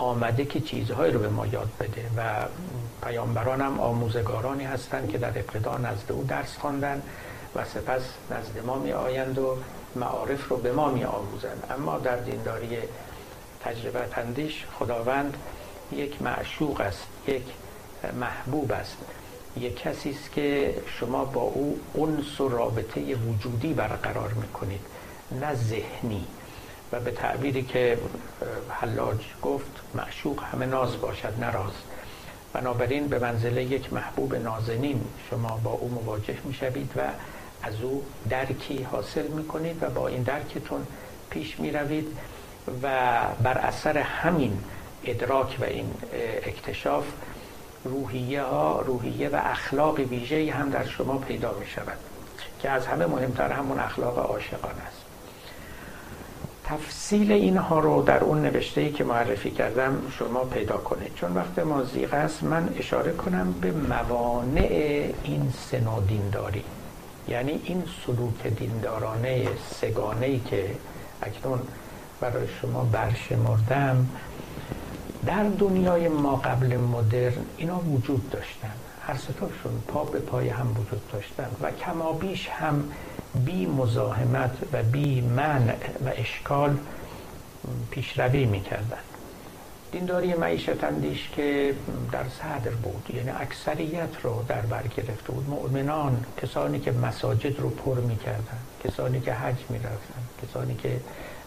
آمده که چیزهایی رو به ما یاد بده و پیامبران هم آموزگارانی هستند که در ابتدا نزد او درس خواندن و سپس نزد ما می آیند و معارف رو به ما می آموزند اما در دینداری تجربه تندیش خداوند یک معشوق است یک محبوب است. یک کسی است که شما با او انس و رابطه وجودی برقرار می‌کنید نه ذهنی. و به تعبیری که حلاج گفت معشوق همه ناز باشد نه راز. بنابراین به منزله یک محبوب نازنین شما با او مواجه می‌شوید و از او درکی حاصل می‌کنید و با این درکتون پیش می‌روید و بر اثر همین ادراک و این اکتشاف روحیه ها روحیه و اخلاق ویژه هم در شما پیدا می شود که از همه مهمتر همون اخلاق عاشقان است. تفصیل اینها رو در اون نوشته ای که معرفی کردم شما پیدا کنید. چون وقت ما زیغ است من اشاره کنم به موانع این سنا دینداری. یعنی این سلوک دیندارانه سگانه ای که اکنون برای شما برشمردم در دنیای ما قبل مدرن اینا وجود داشتن. هر ستاشون پا به پای هم وجود داشتن و کمابیش هم بی مزاحمت و بی منع و اشکال پیشروی می‌کردن. دینداری معیشت اندیش که در صدر بود یعنی اکثریت رو در بر گرفته بود. مؤمنان کسانی که مساجد رو پر می‌کردن کسانی که حج می‌رفتن کسانی که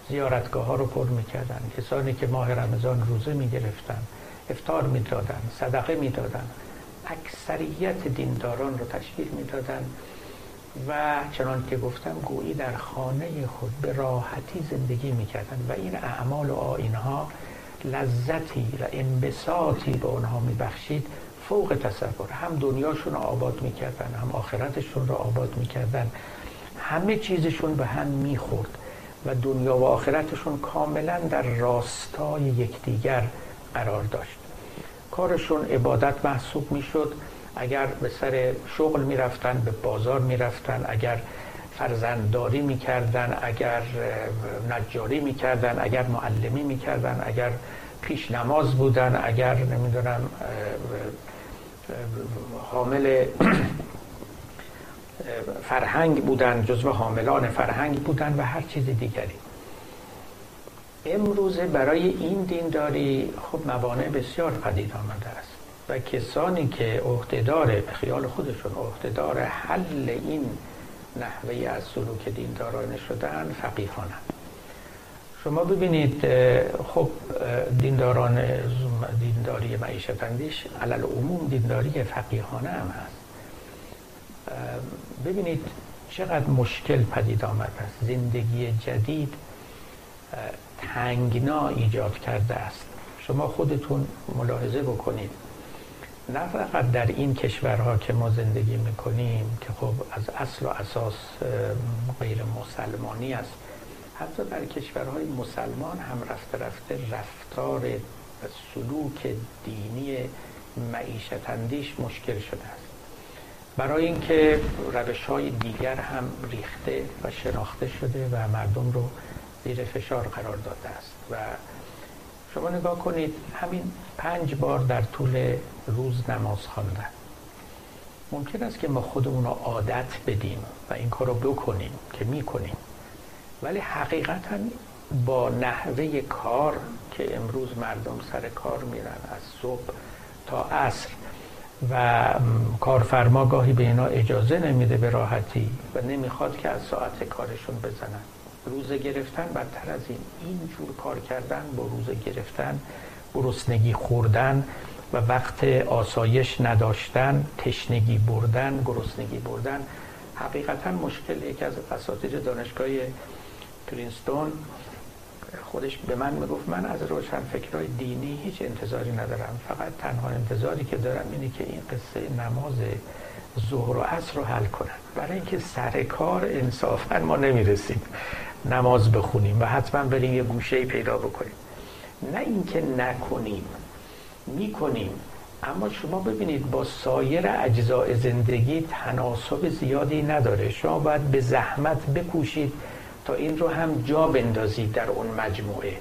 زیارتگاه ها رو پر می‌کردن کسانی که ماه رمضان روزه می‌گرفتن افتار می‌دادن صدقه می‌دادن. اکثریت دینداران رو تشکیل می‌دادن. و چنان که گفتم گویی در خانه خود به راحتی زندگی می‌کردن و این اعمال و آینها لذتی و انبساطی به اونها میبخشید فوق تصور. هم دنیاشون رو آباد می‌کردن هم آخرتشون رو آباد می‌کردن. همه چیزشون به هم می‌خورد و دنیا و آخرتشون کاملا در راستای یکدیگر قرار داشت. کارشون عبادت محسوب می‌شد. اگر به سر شغل می‌رفتن به بازار می‌رفتن اگر فرزندداری می‌کردن اگر نجاری می‌کردن اگر معلمی می‌کردن اگر پیش نماز بودن اگر نمی‌دونم حامل فرهنگ بودن جزو حاملان فرهنگ بودن و هر چیز دیگری. امروزه برای این دینداری خب موانع بسیار پدید آمده است. و کسانی که عهدهدار به خیال خودشون عهدهدار حل این نحوه از سلوک دیندارانه شدن فقیهان شما ببینید خب دینداران دینداری معیشت اندیش علل عموم دینداری فقیهانه هم هست. ببینید چقدر مشکل پدید آمد است. زندگی جدید تنگنا ایجاد کرده است. شما خودتون ملاحظه بکنید. نه فقط در این کشورها که ما زندگی می‌کنیم که خب از اصل و اساس غیر مسلمانی است. حتی در کشورهای مسلمان هم رفته رفته رفتار و سلوک دینی معیشت اندیش مشکل شده است. برای اینکه روش های دیگر هم ریخته و شناخته شده و مردم رو زیر فشار قرار داده است و شما نگاه کنید همین پنج بار در طول روز نماز خواندن. ممکن است که ما خودمون رو عادت بدیم و این کار رو بکنیم که می‌کنیم. ولی حقیقتا با نحوه کار که امروز مردم سر کار میرن از صبح تا عصر و کارفرما گاهی به اینا اجازه نمیده به راحتی و نمی‌خواد که از ساعت کارشون بزنن. روزه گرفتن بدتر از این. اینجور کار کردن با روزه گرفتن گرسنگی خوردن و وقت آسایش نداشتن تشنگی بردن گرسنگی بردن حقیقتا مشکل یکی از اساتید دانشگاه پرینستون. خودش به من می‌گفت من از روشن فکرهای دینی هیچ انتظاری ندارم. فقط تنها انتظاری که دارم اینه که این قصه نماز ظهر و عصر رو حل کنن برای اینکه سر کار انصافا ما نمی‌رسیم. نماز بخونیم و حتما بریم یه گوشه پیدا بکنیم. نه اینکه نکنیم می‌کنیم. اما شما ببینید با سایر اجزاء زندگی تناسب زیادی نداره. شما باید به زحمت بکوشید تا این رو هم جا بندازید در اون مجموعه.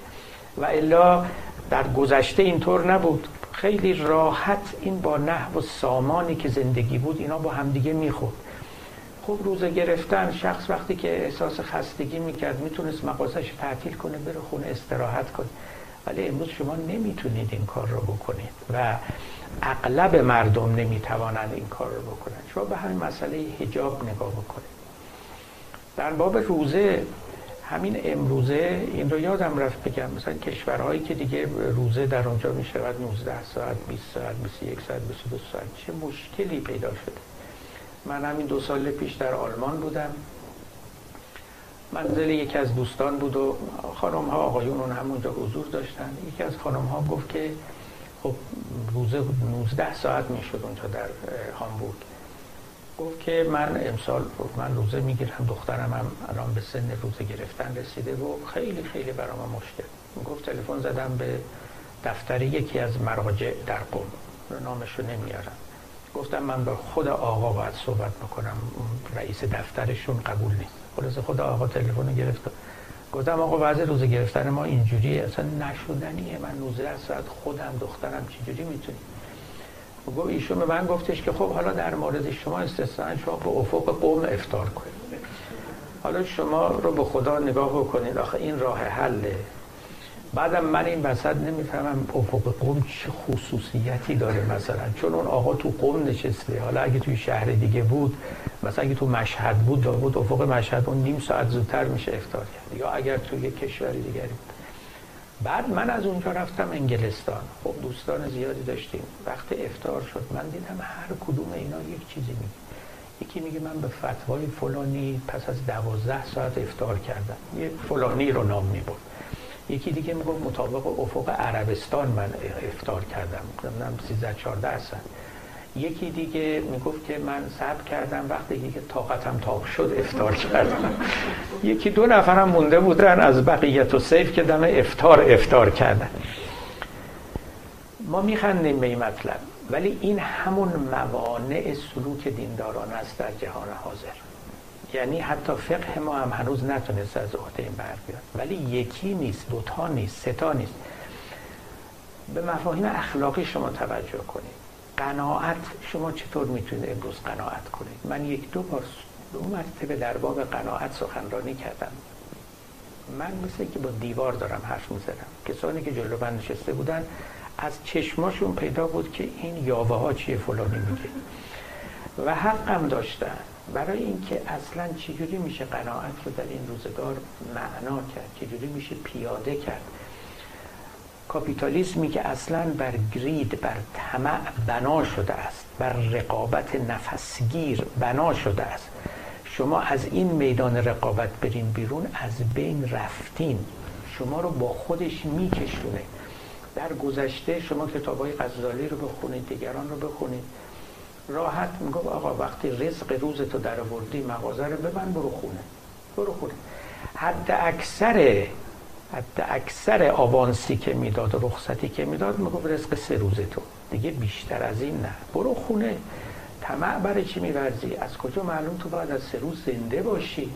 و الا در گذشته اینطور نبود. خیلی راحت این با نحو و سامانی که زندگی بود اینا با همدیگه می‌خورد. خوب روزه گرفتن شخص وقتی که احساس خستگی می‌کرد می‌تونست مغازش تعطیل کنه بره خونه استراحت کنه. ولی امروز شما نمی‌تونید این کار رو بکنید و اغلب مردم نمی‌توانند این کار رو بکنن شما به همین مسئله هجاب نگاه بکنید. در باب روزه همین امروزه این رو یادم رفت بگم مثلا کشورهایی که دیگه روزه در اونجا می شود 19 ساعت 20 ساعت 21 ساعت 22 ساعت چه مشکلی پیدا شده؟ من همین دو سال پیش در آلمان بودم. منزل یکی از دوستان بود و خانم ها آقایون اون همونجا حضور داشتن. یکی از خانم ها گفت که خب روزه 19 ساعت می‌شد اونجا در هامبورگ. گفت که من امسال من روزه می‌گیرم دخترم هم الان به سن روزه گرفتن رسیده و خیلی خیلی برام مشکل. گفت تلفن زدم به دفتر یکی از مراجع در قوم نامشو نمیارم. گفتم من با خود آقا باید صحبت بکنم. رئیس دفترشون قبول نیست. خلاص خود آقا تلفن گرفت. گفتم آقا وضع روزه گرفتن ما اینجوری اصلا نشدنیه. من 19 ساعت خودم دخترم چجوری می‌تونیم گفت ایشون به من گفتش که خب حالا در مورد شما استثنا شما به افق قوم افتار کنید. حالا شما رو به خدا نگاه بکنید. آخه این راه حله. بعدم من این وسط نمی‌فهمم افق قوم چه خصوصیتی داره مثلا؟ چون اون آقا تو قوم نشسته حالا اگه توی شهر دیگه بود مثلا اگه تو مشهد بود بود افق مشهد اون نیم ساعت زودتر میشه افتار کرد. یا اگر توی کشور دیگری بود. بعد من از اونجا رفتم انگلستان. خب دوستان زیادی داشتیم. وقت افتار شد. من دیدم هر کدوم اینا یک چیزی میگه. یکی میگه من به فتوای فلانی پس از دوازده ساعت افتار کردم. یه فلانی رو نام می‌برد. یکی دیگه می‌گفت مطابق افق عربستان من افتار کردم. نمی‌دونم 13 14 ساعت یکی دیگه می‌گفت که من صبر کردم وقتی که طاقتم تاق شد افتار کردم. یکی دو نفرم مونده بودن از بقیت و سیف که دم افتار افتار کردن. ما میخندیم به این مطلب ولی این همون موانع سلوک دینداران است در جهان حاضر. یعنی حتی فقه ما هم هنوز نتونست از عهده این بر بیاد. ولی یکی نیست دوتا نیست ستا نیست. به مفاهیم اخلاقی شما توجه کنید. قناعت شما چطور می‌تونید امروز قناعت کنید؟ من یک دو بار دو مرتبه در باب قناعت سخنرانی کردم. من مثل که با دیوار دارم حرف می‌زنم. کسانی که جلو من نشسته بودن از چشماشون پیدا بود که این یاوه ها چیه فلانی میگه. و حقم داشتن. برای اینکه اصلا چجوری میشه قناعت رو در این روزگار معنا کرد چجوری میشه پیاده کرد؟ کاپیتالیسمی که اصلا بر گرید بر طمع بنا شده است بر رقابت نفسگیر بنا شده است. شما از این میدان رقابت برین بیرون از بین رفتین. شما رو با خودش میکشونه. در گذشته شما کتاب های غزالی رو بخونید دیگران رو بخونید. راحت می‌گفت آقا وقتی رزق روز تو در آوردی مغازه رو ببند برو خونه. برو خونه. حد اکثر حد اکثر آوانسی که می‌داد و رخصتی که می‌داد می‌گفت رزق سه روز تو دیگه بیشتر از این نه. برو خونه. طمع برای چی میورزی؟ از کجا معلوم تو باید از سه روز زنده باشی؟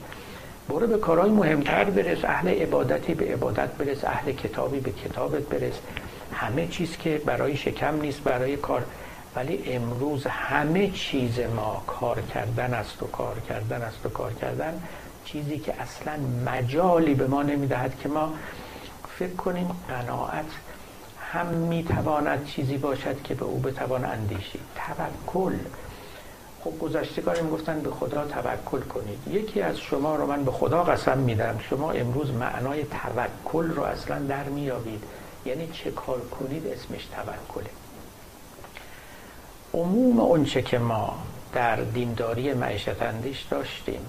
برو به کارهای مهمتر برس. اهل عبادتی به عبادت برس. اهل کتابی به کتابت برس. همه چیز که برای شکم نیست برای کار ولی امروز همه چیز ما کار کردن است و کار کردن است و کار کردن چیزی که اصلا مجالی به ما نمی‌دهد که ما فکر کنیم قناعت هم می‌تواند چیزی باشد که به او بتوان اندیشید. توکل. خب گذشتگان می‌گفتن به خدا توکل کنید. یکی از شما رو من به خدا قسم میدم. شما امروز معنای توکل رو اصلا در میابید یعنی چه کار کنید؟ اسمش توکله. عموم اونچه که ما در دینداری معیشت اندیش داشتیم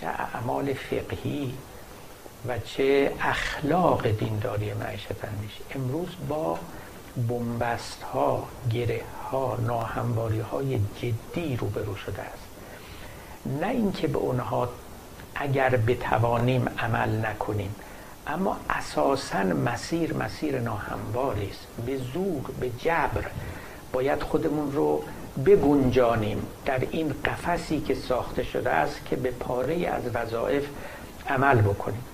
چه اعمال فقهی و چه اخلاق دینداری معیشت اندیش امروز با بومبست ها گره ها ناهمواری های جدی روبرو شده است. نه اینکه به اونها اگر بتوانیم عمل نکنیم اما اساسا مسیر مسیر ناهمواری است. به زور به جبر باید خودمون رو بگنجانیم در این قفسی که ساخته شده است که به پاره از وظایف عمل بکنیم.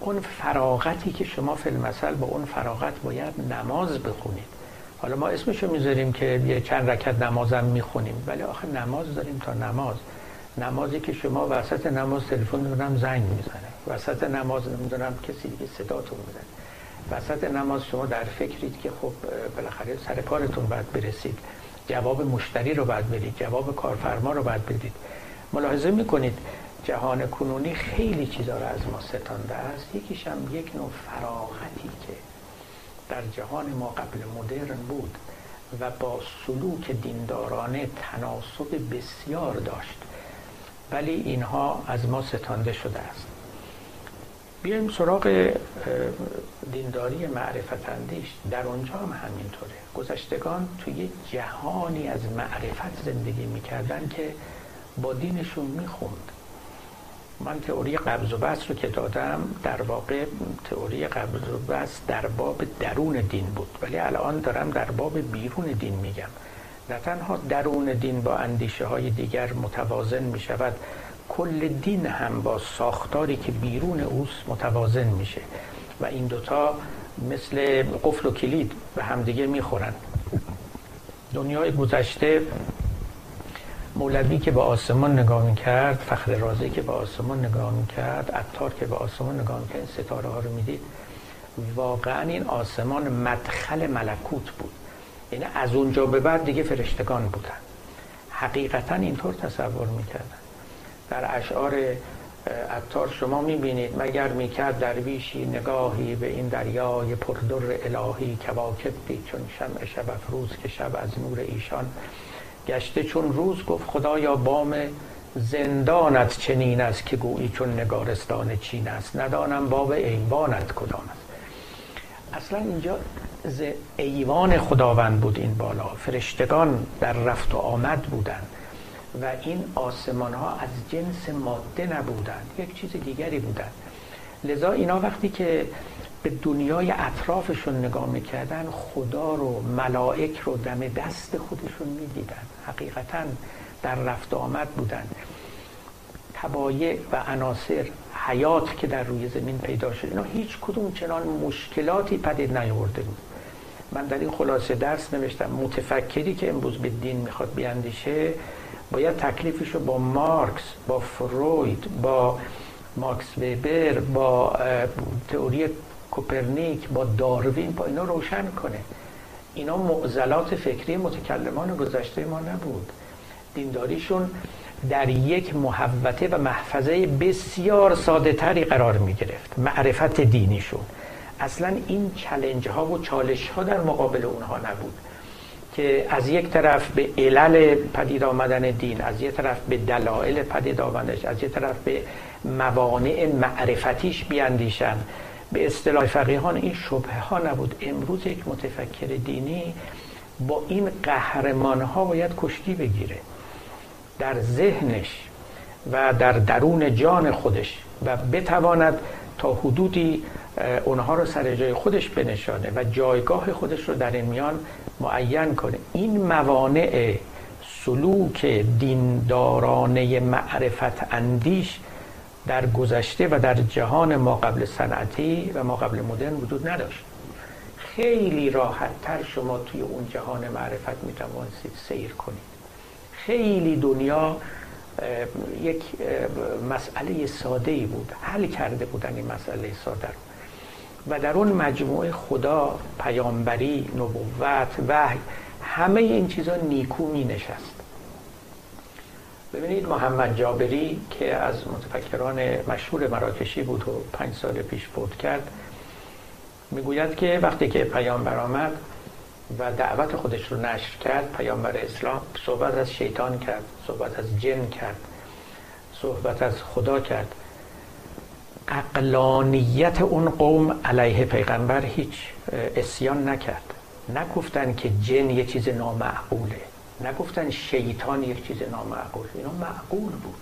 اون فراغتی که شما فی المثل با اون فراغت باید نماز بخونید. حالا ما اسمشو می‌ذاریم که یه چند رکت نمازم می‌خونیم ولی آخه نماز داریم تا نماز. نمازی که شما وسط نماز تلفن نمی‌دونم زنگ می‌زنه. وسط نماز نمی‌دونم کسی دیگه صداتون می‌زنه. وسط نماز شما در فکرید که خب بالاخره سر کارتون باید برسید. جواب مشتری رو باید بدید. جواب کارفرما رو باید بدید. ملاحظه می‌کنید جهان کنونی خیلی چیزا رو از ما ستانده است. یکیش هم یک نوع فراغتی که در جهان ما قبل مدرن بود و با سلوک دیندارانه تناسب بسیار داشت. ولی اینها از ما ستانده شده است. بیایم سراغ دینداری معرفت اندیش در اونجا هم همینطوره. گذشتگان توی جهانی از معرفت زندگی می‌کردن که با دینشون می‌خوند. من تئوری قبض و بست رو که دادم در واقع تئوری قبض و بست در باب درون دین بود. ولی الان دارم در باب بیرون دین میگم. نه تنها درون دین با اندیشه های دیگر متوازن می شود کل دین هم با ساختاری که بیرون اوست متوازن میشه. و این دوتا مثل قفل و کلید به همدیگه می‌خورن. دنیای گذشته مولوی که به آسمان نگاه می‌کرد فخر رازی که به آسمان نگاه می‌کرد عطار که به آسمان نگاه می‌کرد ستاره ها رو می‌دید. واقعا این آسمان مدخل ملکوت بود. یعنی از اونجا به بعد دیگه فرشتگان بودن. حقیقتا اینطور تصور می‌کردن. در اشعار عطار شما می‌بینید مگر می‌کرد درویشی نگاهی به این دریای پردر الهی کواکب دید چون شمع شب افروز که شب از نور ایشان گشته. چون روز گفت خدایا بام زندانت چنین است که گویی چون نگارستان چین است. ندانم باب ایوانت کدام است. اصلا اینجا ایوان خداوند بود این بالا. فرشتگان در رفت و آمد بودند. و این آسمان ها از جنس ماده نبودند. یک چیز دیگری بودند. لذا اینا وقتی که به دنیای اطرافشون نگاه می‌کردن خدا رو ملائک رو دم دست خودشون می‌دیدن. حقیقتا در رفت آمد بودن. تبایع و عناصر حیات که در روی زمین پیدا شد. اینا هیچ کدوم چنان مشکلاتی پدید نیاورده بود. من در این خلاصه درس نوشتم. متفکری که امروز به دین می‌خواد بیاندیشه باید تکلیفش رو با مارکس با فروید با ماکس ویبر با تئوری کوپرنیک با داروین با اینا روشن کنه. اینا معضلات فکری متکلمان گذشته ما نبود. دینداریشون در یک محوته و محفظه بسیار ساده تری قرار می گرفت. معرفت دینیشون. اصلا این چلنج ها و چالش ها در مقابل اونها نبود. که از یک طرف به علل پدید آمدن دین از یک طرف به دلایل پدید آمدنش از یک طرف به موانع معرفتیش بیاندیشن. به اصطلاح فقیهان این شبه ها نبود. امروز یک متفکر دینی با این قهرمان ها باید کشتی بگیره. در ذهنش و در درون جان خودش و بتواند تا حدودی اونها رو سر جای خودش بنشانه و جایگاه خودش رو در این میان معین کنه. این موانع سلوک دیندارانه معرفت اندیش در گذشته و در جهان ما قبل صنعتی و ما قبل مدرن وجود نداشت. خیلی راحت تر شما توی اون جهان معرفت می توانستید سیر کنید. خیلی دنیا یک مسئله ساده ای بود. حل کرده بودن این مسئله ساده رو. و در اون مجموعه خدا پیامبری نبوت وحی همه این چیزا نیکو می نشست ببینید محمد جابری که از متفکران مشهور مراکشی بود و پنج سال پیش فوت کرد می‌گوید که وقتی که پیامبر آمد و دعوت خودش رو نشر کرد پیامبر اسلام صحبت از شیطان کرد صحبت از جن کرد صحبت از خدا کرد. اقلانیت اون قوم علیه پیغمبر هیچ اسیان نکرد. نگفتن که جن یه چیز نامعقوله. نگفتن شیطان یک چیز نامعقول اینا معقول بود.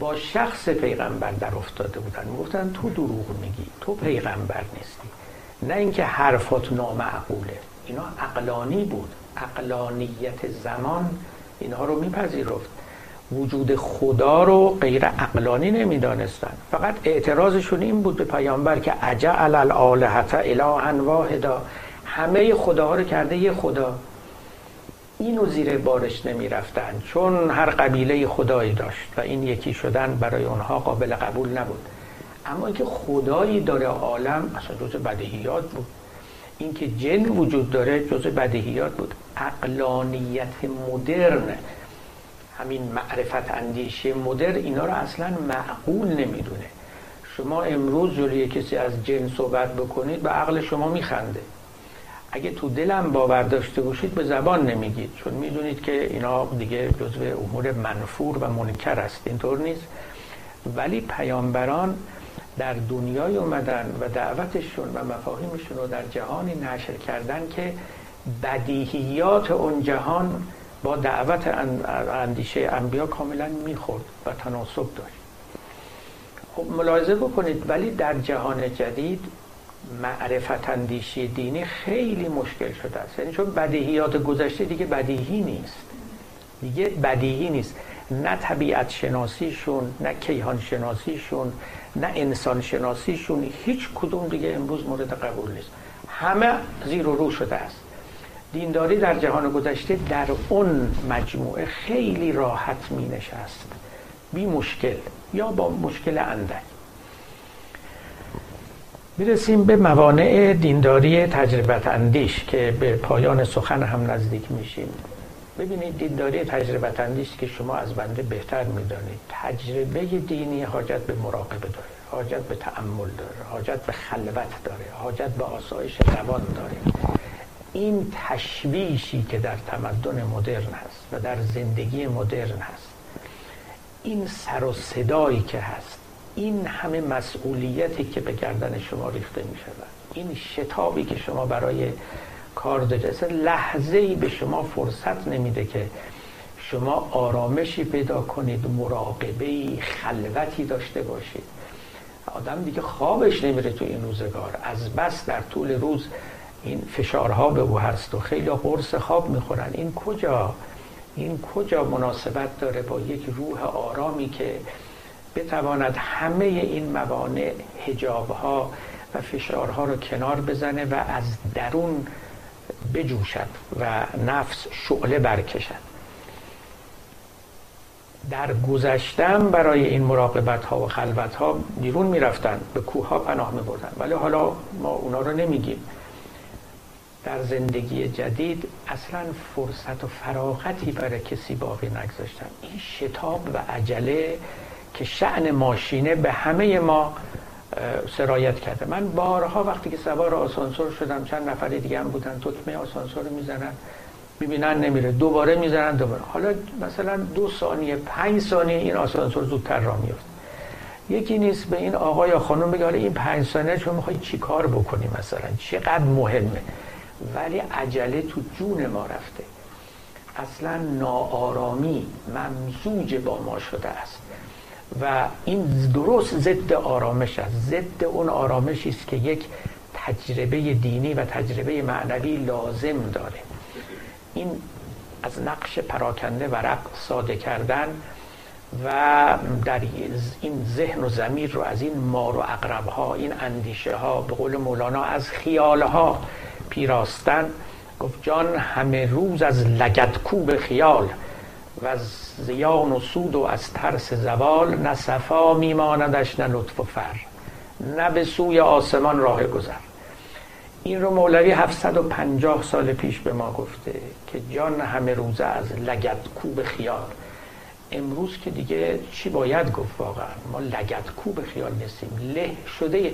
با شخص پیغمبر در افتاده بودن. می‌گفتن تو دروغ میگی تو پیغمبر نیستی. نه اینکه حرفات نامعقوله. اینا عقلانی بود. عقلانیت زمان اینها رو میپذیرفت. وجود خدا رو غیر عقلانی نمی‌دانستن. فقط اعتراضشون این بود به پیامبر که عجل الالهه الها واحدا. همه خداها رو کرده یه خدا. اینو زیر بارش نمی رفتن چون هر قبیله خدایی داشت و این یکی شدن برای اونها قابل قبول نبود. اما اینکه خدایی داره عالم اصلا جز بدهیات بود. اینکه جن وجود داره جز بدهیات بود. اقلانیت مدرن. همین معرفت اندیشه مدر اینا رو اصلا معقول نمی‌دونه. شما امروز جلوی کسی از جن صحبت بکنید به عقل شما میخنده. اگه تو دلم باور داشته باشید به زبان نمیگید. چون می‌دونید که اینا دیگه جزو امور منفور و منکر است. اینطور نیست. ولی پیامبران در دنیای اومدن و دعوتشون و مفاهیمشون رو در جهانی نشر کردن که بدیهیات اون جهان با دعوت اندیشه انبیا کاملا می‌خورد و تناسب داشت. خب ملاحظه بکنید ولی در جهان جدید معرفت اندیشی دینی خیلی مشکل شده است. یعنی چون بدیهیات گذشته دیگه بدیهی نیست. دیگه بدیهی نیست. نه طبیعت شناسیشون نه کیهان شناسیشون نه انسان شناسیشون هیچ کدوم دیگه امروز مورد قبول نیست. همه زیر و رو شده است. دینداری در جهان گذشته در اون مجموعه خیلی راحت می نشست بی مشکل یا با مشکل اندک. می‌رسیم به موانع دینداری تجربت اندیش که به پایان سخن هم نزدیک میشیم. ببینید دینداری تجربت اندیش که شما از بنده بهتر می‌دانید. تجربه دینی حاجت به مراقبه داره حاجت به تعمل داره حاجت به خلوت داره حاجت به آسایش روان داره. این تشویشی که در تمدن مدرن هست و در زندگی مدرن هست این سر و صدایی که هست این همه مسئولیتی که به گردن شما ریخته می شود این شتابی که شما برای کار دارید لحظه ای به شما فرصت نمیده که شما آرامشی پیدا کنید مراقبه خلوتی داشته باشید. آدم دیگه خوابش نمیره تو این روزگار. از بس در طول روز این فشارها به او هست و خیلی قرص خواب می‌خورن. این کجا؟ این کجا مناسبت داره با یک روح آرامی که بتواند همه این موانع هجابها و فشارها رو کنار بزنه و از درون بجوشد و نفس شعله برکشد؟ در گذشتم برای این مراقبت ها و خلوت ها بیرون می‌رفتن به کوه ها پناه می بردن ولی حالا ما اونا رو نمیگیم. در زندگی جدید اصلا فرصت و فراغتی برای کسی باقی نگذاشتن. این شتاب و عجله که شعن ماشینه به همه ما سرایت کرده. من بارها وقتی که سوار آسانسور شدم چند نفری دیگه هم بودن دکمه آسانسور می‌زنن می‌بینن نمیره. دوباره می‌زنن دوباره. حالا مثلا دو ثانیه پنج ثانیه این آسانسور زودتر را میفت یکی نیست به این آقا یا خانم بگه حالا این پنج ثانیه شما می‌خوای چی کار بکنی مثلا؟ چقدر مهمه؟ ولی عجله تو جون ما رفته. اصلا ناآرامی ممزوج با ما شده است. و این درست ضد آرامش است. ضد اون آرامشی است که یک تجربه دینی و تجربه معنوی لازم داره. این از نقش پراکنده ورق ساده کردن و در این ذهن و زمیر رو از این مار و اقرب ها این اندیشه ها به قول مولانا از خیال ها پیراستن. گفت جان همه روز از لگت کوب خیال و از زیان و سود و از ترس زوال نه صفا میماندش نه لطف و فر نه به سوی آسمان راه گذر. این رو مولوی 750 سال پیش به ما گفته که جان همه روزه از لگت کوب خیال. امروز که دیگه چی باید گفت واقعا؟ ما لگت کوب خیال نیستیم. له شده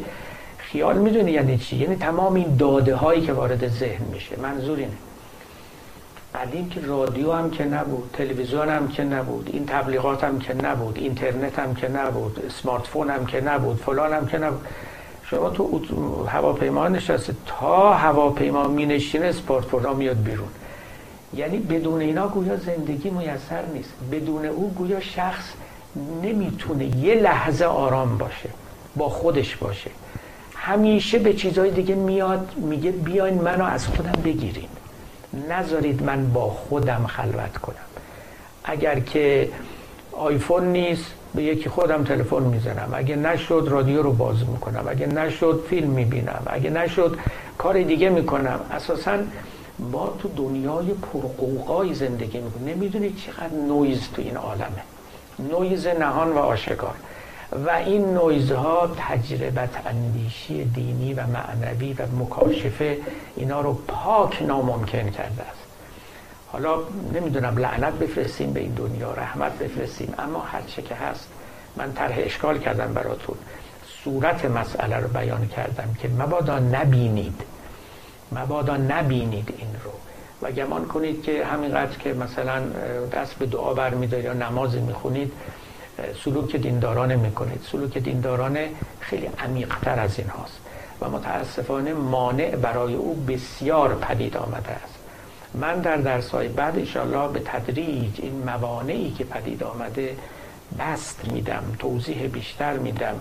خیال می‌دونی یعنی چی؟ یعنی تمام این داده هایی که وارد ذهن میشه. منظور اینه. قدیم که رادیو هم که نبود تلویزیون هم که نبود این تبلیغات هم که نبود اینترنت هم که نبود اسمارت فون هم که نبود فلان هم که نبود. شما تو هواپیما نشسته تا هواپیما می نشینه اسمارت میاد بیرون. یعنی بدون اینا گویا زندگی میسر نیست. بدون او گویا شخص نمی‌تونه یه لحظه آرام باشه با خودش باشه. همیشه به چیزهای دیگه میاد میگه بیاین منو از خودم بگیرین. نذارید من با خودم خلوت کنم. اگر که آیفون نیست به یکی خودم تلفن می‌زنم. اگه نشد رادیو رو باز می‌کنم. اگه نشد فیلم می‌بینم. اگه نشد کار دیگه می‌کنم. اساسا ما تو دنیای پرقوقای زندگی می‌کنیم. نمی‌دونید چقدر نویز تو این عالمه. نویز نهان و آشکار. و این نویزها تجربت اندیشی دینی و معنوی و مکاشفه اینا رو پاک ناممکن کرده است. حالا نمی‌دونم لعنت بفرستیم به این دنیا رحمت بفرستیم اما هر چه که هست من طرح اشکال کردم براتون. صورت مسئله رو بیان کردم که مبادا نبینید. مبادا نبینید این رو. و گمان کنید که همینقدر که مثلا دست به دعا برمیدارید یا نمازی می‌خونید سلوک دیندارانه می‌کنید. سلوک دیندارانه خیلی عمیقتر از این هاست و متاسفانه مانع برای او بسیار پدید آمده است. من در درسهای بعد انشاءالله به تدریج این موانعی که پدید آمده بست میدم توضیح بیشتر میدم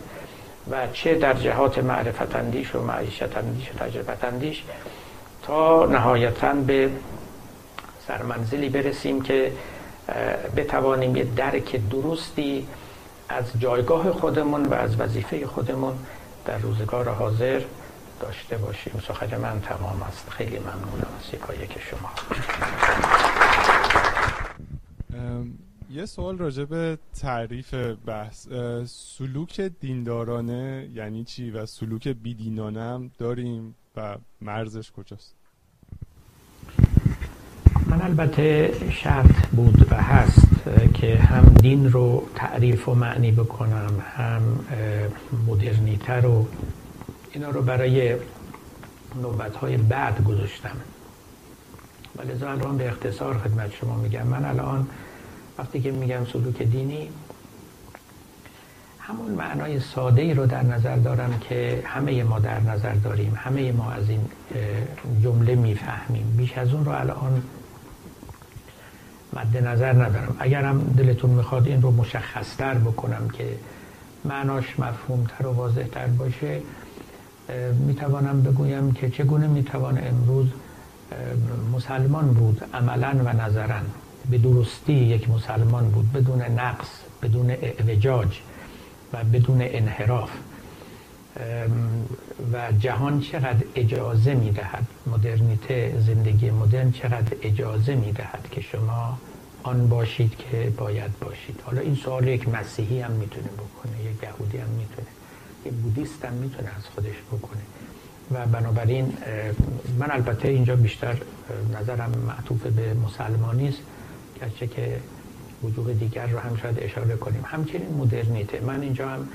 و چه در جهات معرفت اندیش و معیشت اندیش و تجربت اندیش تا نهایتا به سرمنزلی برسیم که بتوانیم یه درک درستی از جایگاه خودمون و از وظیفه خودمون در روزگار حاضر داشته باشیم. سخن من تمام است. خیلی ممنونم از که شما. یه سوال راجع به تعریف بحث. سلوک دیندارانه یعنی چی؟ و سلوک بیدینانه هم داریم و مرزش کجاست؟ من البته شرط بود و هست که هم دین رو تعریف و معنی بکنم هم مدرنیتر رو. اینا رو برای نوبت های بعد گذاشتم. ولی الان به اختصار خدمت شما میگم. من الان وقتی که میگم سلوک دینی همون معنای ساده ای رو در نظر دارم که همه ما در نظر داریم همه ما از این جمله می‌فهمیم. بیش از اون رو الان مد نظر ندارم. اگرم دلتون می‌خواد این رو مشخصتر بکنم که معناش مفهومتر و واضحتر باشه می‌توانم بگویم که چگونه می‌توان امروز مسلمان بود عملا و نظرا. به درستی یک مسلمان بود بدون نقص بدون اعوجاج و بدون انحراف. و جهان چقدر اجازه می‌دهد؟ مدرنیته زندگی مدرن چقدر اجازه می‌دهد که شما آن باشید که باید باشید؟ حالا این سوال یک مسیحی هم می‌تونه بکنه یک یهودی هم می‌تونه یک بودیست هم می‌تونه از خودش بکنه. و بنابراین من البته اینجا بیشتر نظرم معطوف به مسلمانی است گرچه که وجوه دیگر رو هم شاید اشاره کنیم. همچنین مدرنیته. من اینجا هم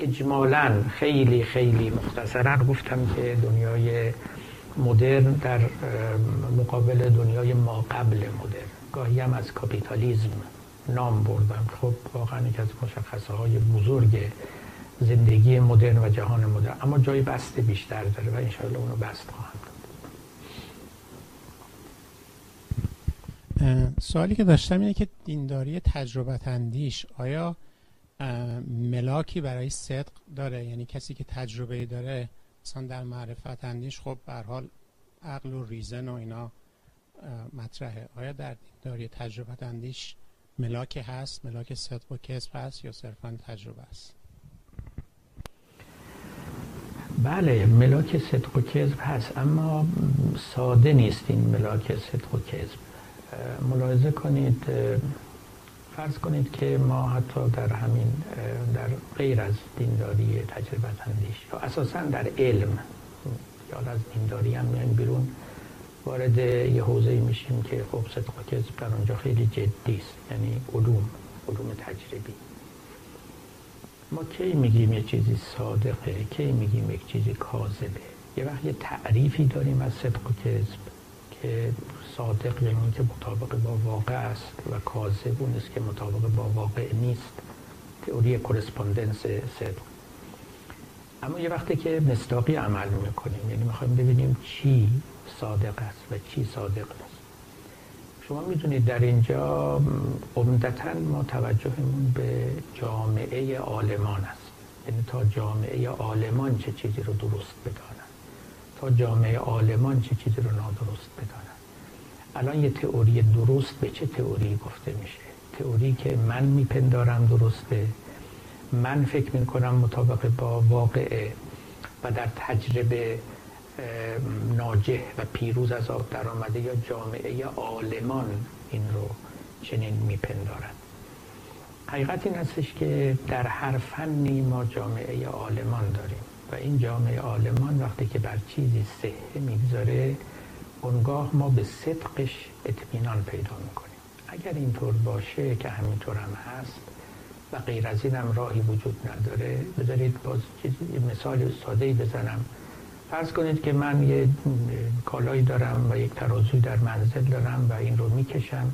اجمالا خیلی خیلی مختصرا گفتم که دنیای مدرن در مقابل دنیای ما قبل مدرن. گاهی هم از کاپیتالیزم نام بردم. خب واقعا یکی از مشخصه های بزرگ زندگی مدرن و جهان مدرن. اما جای بسته بیشتر داره و انشاءالله اونو بست خواهم داد. سوالی که داشتم اینه که دینداری تجربت اندیش آیا ملاکی برای صدق داره یعنی کسی که تجربه داره مثلا در معرفت اندیش خب به حال عقل و ریزن و اینا مطرحه. آیا در دینداری تجربه اندیش ملاک هست؟ ملاک صدق و کسب هست یا صرفا تجربه است؟ بله ملاک صدق و کذب هست اما ساده نیست این ملاک صدق و کذب. ملاحظه کنید فرض کنید که ما حتی در همین در غیر از دینداری تجربه اندیش یا اساسا در علم یا از دینداری هم میایم بیرون وارد یه حوزه میشیم که خب صدق و کذب در اونجا خیلی جدی است یعنی علوم علوم تجربی. ما کی میگیم یه چیزی صادقه؟ کی میگیم یک چیزی کاذبه؟ یه وقت یه تعریفی داریم از صدق و کذب که صادق یعنی که مطابق با واقع است و کاذب اون است که مطابق با واقع نیست. تئوری کورسپوندنس صدق. اما یه وقتی که مصداقی عمل می‌کنیم یعنی می‌خوایم ببینیم چی صادق است و چی صادق است شما می‌دونید در اینجا عمدتا ما توجهمون به جامعه آلمان است. یعنی تا جامعه آلمان چه چیزی رو درست بدانند تا جامعه آلمان چه چیزی رو نادرست بدانند الان یه تئوری درست به چه تئوری گفته میشه؟ تئوری که من میپندارم درسته. من فکر می‌کنم مطابق با واقعه و در تجربه ناجه و پیروز از آب در آمده یا جامعه آلمان این رو چنین میپندارند حقیقت این هستش که در هر فنی ما جامعه آلمان داریم و این جامعه آلمان وقتی که بر چیزی صحه می‌گذاره اونگاه ما به صدقش اطمینان پیدا می‌کنیم. اگر اینطور باشه که همینطور هم هست و غیر از این هم راهی وجود نداره بذارید باز مثال ساده بزنم. فرض کنید که من یه کالایی دارم و یک ترازوی در منزل دارم و این رو می‌کشم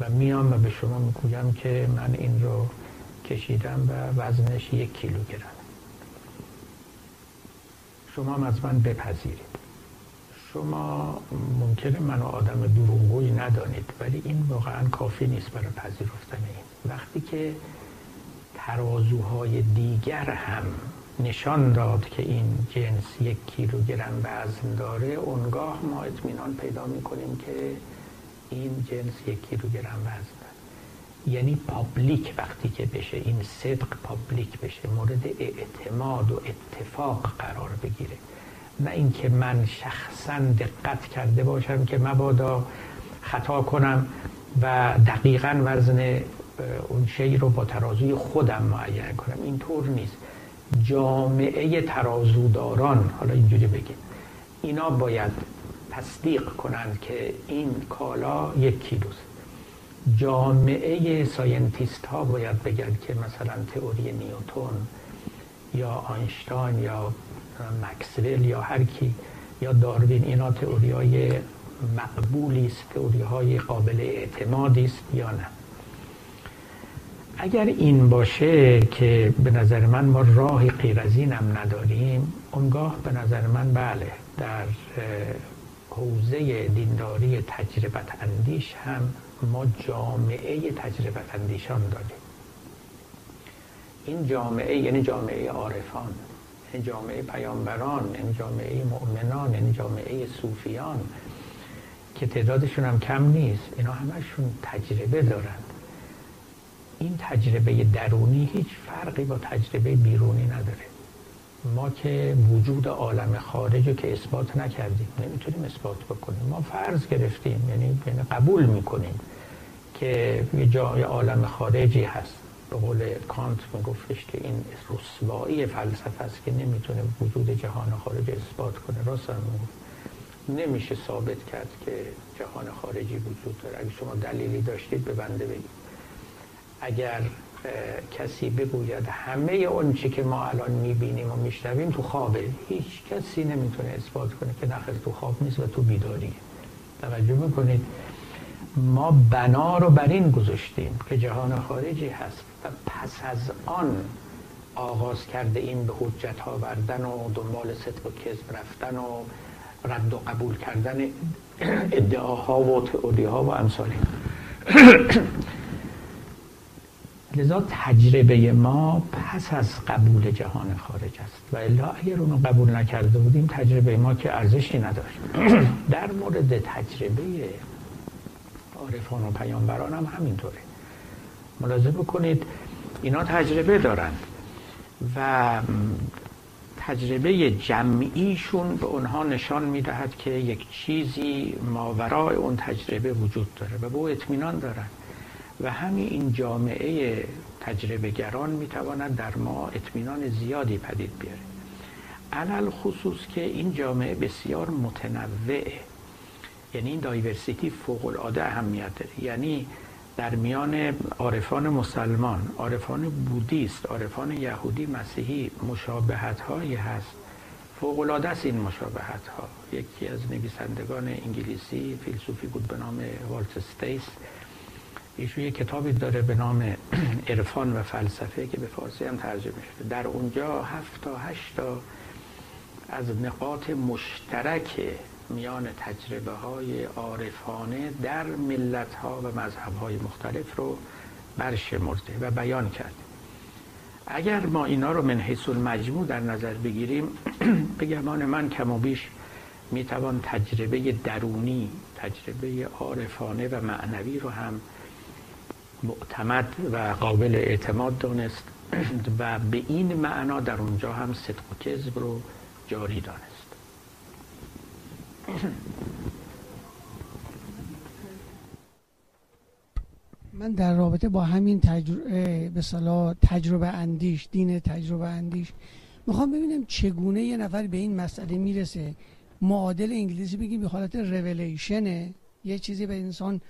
و میام و به شما می‌گویم که من این رو کشیدم و وزنش یک کیلوگرم شما هم از من بپذیرید. شما ممکنه منو آدم دروغگویی ندانید ولی این واقعا کافی نیست برای پذیرفتن این. وقتی که ترازوهای دیگر هم نشان داد که این جنس یک کیلوگرم وزن داره اونگاه ما اطمینان پیدا می‌کنیم که این جنس یک کیلوگرم وزن داره. یعنی public وقتی که بشه این صدق public بشه مورد اعتماد و اتفاق قرار بگیره. نه اینکه من شخصا دقت کرده باشم که مبادا خطا کنم و دقیقا وزن اون شی رو با ترازوی خودم معین کنم. اینطور نیست. جامعه ترازوداران حالا اینجوری بگیم اینا باید تصدیق کنند که این کالا یک کیلوست. جامعه scientist ها باید بگن که مثلا تئوری نیوتون یا آینشتاین یا مکسول یا هر کی یا داروین. اینا تئوری های مقبولی است تئوری های قابل اعتمادی است یا نه. اگر این باشه که به نظر من ما راه غیر از اینم نداریم اونگاه به نظر من بله در حوزه دینداری تجربت اندیش هم ما جامعه تجربت اندیشان داریم. این جامعه یعنی جامعه عارفان. جامعه پیامبران یعنی جامعه مؤمنان یعنی جامعه صوفیان که تعدادشون هم کم نیست. اینا همشون تجربه دارند. این تجربه درونی هیچ فرقی با تجربه بیرونی نداره. ما که وجود عالم خارج رو که اثبات نکردیم نمی‌تونیم اثبات بکنیم. ما فرض گرفتیم یعنی, یعنی قبول می‌کنیم که یه جای عالم خارجی هست. به قول کانت میگفتش که این رسوایی فلسفه است که نمی‌تونه وجود جهان خارج اثبات کنه. راست هم نمیشه ثابت کرد که جهان خارجی وجود داره. اگه شما دلیلی داشتید به بنده بگید. اگر کسی بگوید همه اون چی که ما الان می‌بینیم و میشنویم تو خوابه هیچ کسی نمی‌تونه اثبات کنه که نخیر تو خواب نیست و تو بیداریه توجه می‌کنید؟ ما بنا رو بر این گذاشتیم که جهان خارجی هست و پس از آن آغاز کرده این به حجت ها وردن و دنبال صدق و کذب رفتن و رد و قبول کردن ادعاها و تئوری ها و امثال لذا تجربه ما پس از قبول جهان خارج است. و الا اگر اونو قبول نکرده بودیم تجربه ما که ارزشی نداشت. در مورد تجربه عارفان و پیامبران هم همینطوره. ملاحظه بکنید اینا تجربه دارند و تجربه جمعیشون به اونها نشان می‌دهد که یک چیزی ماورای اون تجربه وجود داره و به او اطمینان دارند و همین این جامعه تجربه گران می‌تواند در ما اطمینان زیادی پدید بیاره. علل خصوص که این جامعه بسیار متنوعه یعنی این دایورسیتی فوق العاده اهمیت داره. یعنی در میان عارفان مسلمان عارفان بودیست عارفان یهودی مسیحی مشابهت هایی هست. فوق العاده است این مشابهت ها یکی از نویسندگان انگلیسی فیلسوفی بود به نام والت استیس ایشون یه کتابی داره به نام عرفان و فلسفه که به فارسی هم ترجمه شده. در اونجا هفت تا هشت تا از نقاط مشترک میان تجربه های عارفانه در ملت ها و مذهب های مختلف رو برشمرده و بیان کرد. اگر ما اینا رو من حیث المجموع در نظر بگیریم به گمان من کم و بیش می‌توان تجربه درونی تجربه عارفانه و معنوی رو هم معتمد و قابل اعتماد دانست و به این معنا در اونجا هم صدق و کذب رو جاری دانست. من در رابطه با همین تجربه به تجربه اندیش دین تجربه اندیش می‌خوام ببینم چگونه یه نفر به این مسئله می‌رسه. معادل انگلیسی بگیم به حالت ریولیشنه یه چیزی به انسان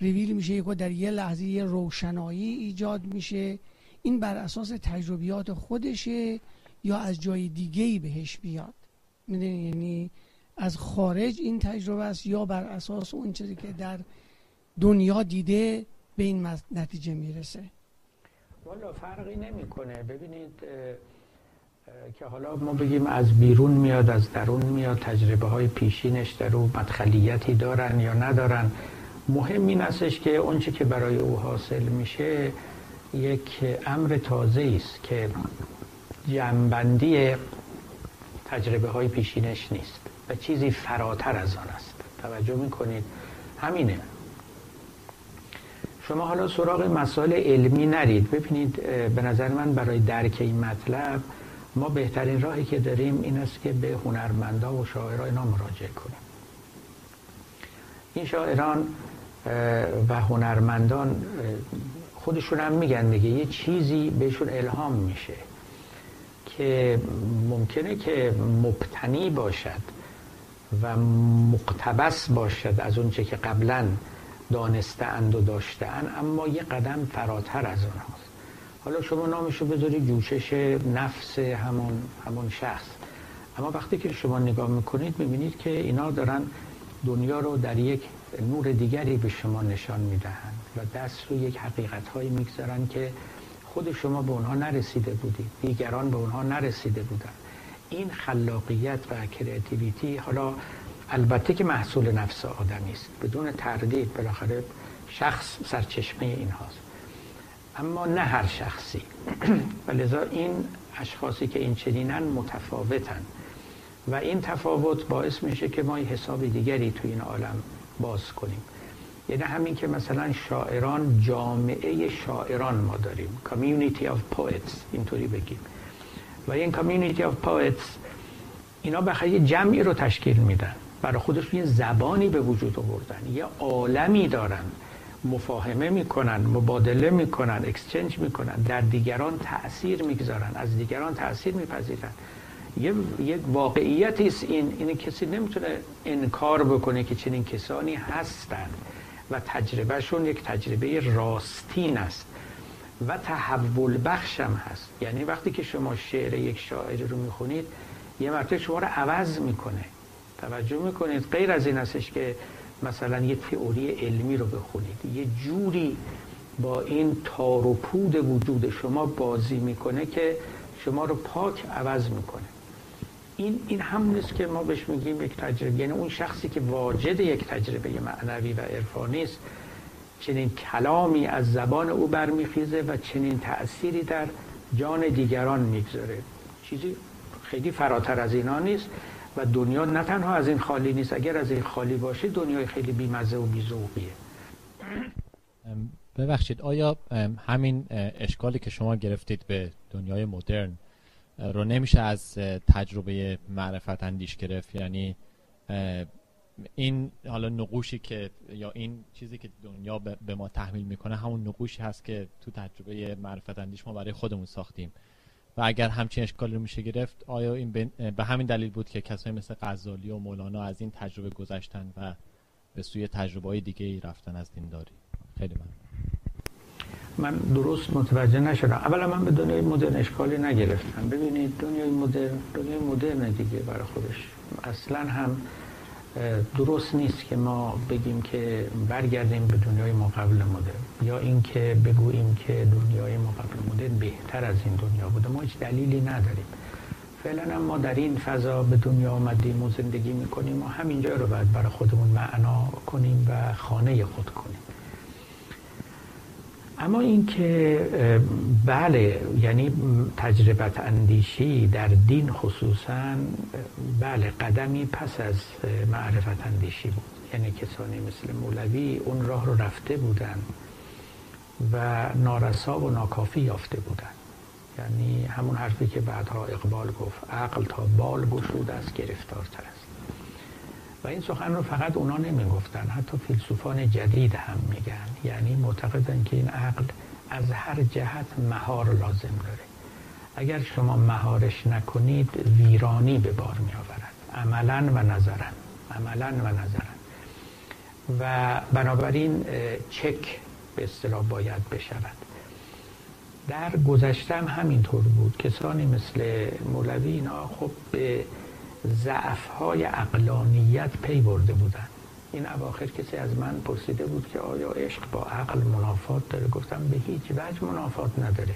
ریویل میشه یک در یه لحظه یه روشنایی ایجاد میشه. این بر اساس تجربیات خودشه یا از جای دیگه ای بهش بیاد. می‌دونی؟ یعنی از خارج این تجربه است یا بر اساس اون چیزی که در دنیا دیده به این نتیجه می‌رسه؟ والا فرقی نمی‌کنه. ببینید که حالا ما بگیم از بیرون میاد از درون میاد تجربه های پیشینش در او مدخلیتی دارن یا ندارن. مهم این استش که اونچه که برای او حاصل میشه یک امر تازه است که جنبندی تجربه های پیشینش نیست. و چیزی فراتر از آن است. توجه می‌کنید؟ همینه. شما حالا سراغ مسائل علمی نرید. ببینید به نظر من برای درک این مطلب ما بهترین راهی که داریم این است که به هنرمندا و شاعرای اینا مراجعه کنیم. این شاعران و هنرمندان خودشون هم میگن دیگه یه چیزی بهشون الهام میشه که ممکنه که مبتنی باشد. و مقتبس باشد از اونچه که قبلا دانستند و داشتن اما یه قدم فراتر از اونهاست حالا شما نامشو بذاری جوشش نفس همون, همون شخص. اما وقتی که شما نگاه می‌کنید می‌بینید که اینا دارن دنیا رو در یک نور دیگری به شما نشان می‌دهند و دست رو یک حقیقت هایی می‌گذارن که خود شما به اونها نرسیده بودید. دیگران به اونها نرسیده بودن این خلاقیت و کریتیویتی حالا البته که محصول نفس آدمی است. بدون تردید بالاخره شخص سرچشمه این هاست. اما نه هر شخصی. و لذا این اشخاصی که این چنینن متفاوتن. و این تفاوت باعث میشه که ما حساب دیگری تو این عالم باز کنیم. یعنی همین که مثلا شاعران جامعه شاعران ما داریم. Community of poets اینطوری بگیم. و این community of poets اینا بخیر یه جمعی رو تشکیل میدن. برای خودشون یه زبانی به وجود آوردن. یه عالمی دارن. مفاهمه می‌کنن مبادله می‌کنن اکسچنج می‌کنن. در دیگران تاثیر می‌گذارن. از دیگران تاثیر میپذیرن. یه یک واقعیتی است این. این کسی نمی‌تونه انکار بکنه که چنین کسانی هستند و تجربهشون یک تجربه راستین است. و تحول بخشم هست. یعنی وقتی که شما شعر یک شاعر رو می‌خونید یه مرتبه شما رو عوض می‌کنه. توجه می‌کنید. غیر از این هستش که مثلا یه تئوری علمی رو بخونید. یه جوری با این تار و پود وجود شما بازی می‌کنه که شما رو پاک عوض می‌کنه. این این همون است که ما بهش میگیم یک تجربه. یعنی اون شخصی که واجد یک تجربه معنوی و عرفانی است چنین کلامی از زبان او برمیخیزه و چنین تأثیری در جان دیگران می‌گذاره. چیزی خیلی فراتر از اینا نیست و دنیا نه تنها از این خالی نیست. اگر از این خالی باشه دنیای خیلی بیمزه و بیزوقیه ببخشید آیا همین اشکالی که شما گرفتید به دنیای مدرن رو نمیشه از تجربه معرفت اندیش گرفت؟ یعنی این حالا نقوشی که یا این چیزی که دنیا به ما تحمیل می‌کنه همون نقوشی هست که تو تجربه معرفت اندیش ما برای خودمون ساختیم. و اگر همچین اشکالی رو میشه گرفت آیا این به همین دلیل بود که کسایی مثل غزالی و مولانا از این تجربه گذشتن و به سوی تجربه های دیگه ای رفتن از دینداری خیلی من من درست متوجه نشدم. اولا من به دنیای مدرن اشکالی نگرفتم. ببینید دنیای مدرن دنیای مدرن دیگه برای خودش. اصلا هم درست نیست که ما بگیم که برگردیم به دنیای ما قبل مدرن یا اینکه بگوییم که دنیای ما قبل مدرن بهتر از این دنیا بوده. ما هیچ دلیلی نداریم. فعلا ما در این فضا به دنیا آمدیم و زندگی می‌کنیم و همینجا رو باید برای خودمون معنا کنیم و خانه خود کنیم. اما اینکه بله یعنی تجربت اندیشی در دین خصوصا بله قدمی پس از معرفت اندیشی بود. یعنی کسانی مثل مولوی اون راه رو رفته بودن و نارسا و ناکافی یافته بودن. یعنی همون حرفی که بعدها اقبال گفت عقل تا بال گشود است گرفتارتر است. و این سخن رو فقط اونا نمی‌گفتن حتی فیلسوفان جدید هم میگن. یعنی معتقدن که این عقل از هر جهت مهار لازم داره. اگر شما مهارش نکنید ویرانی به بار می آورد عملا و نظرا. عملا و نظرا. و بنابراین چک به اصطلاح باید بشود. در گذشتم همینطور بود. کسانی مثل مولوی اینا خب به ضعف های اقلانیت پی برده بودن. این اواخر کسی از من پرسیده بود که آیا عشق با عقل منافات داره؟ گفتم به هیچ وجه منافات نداره.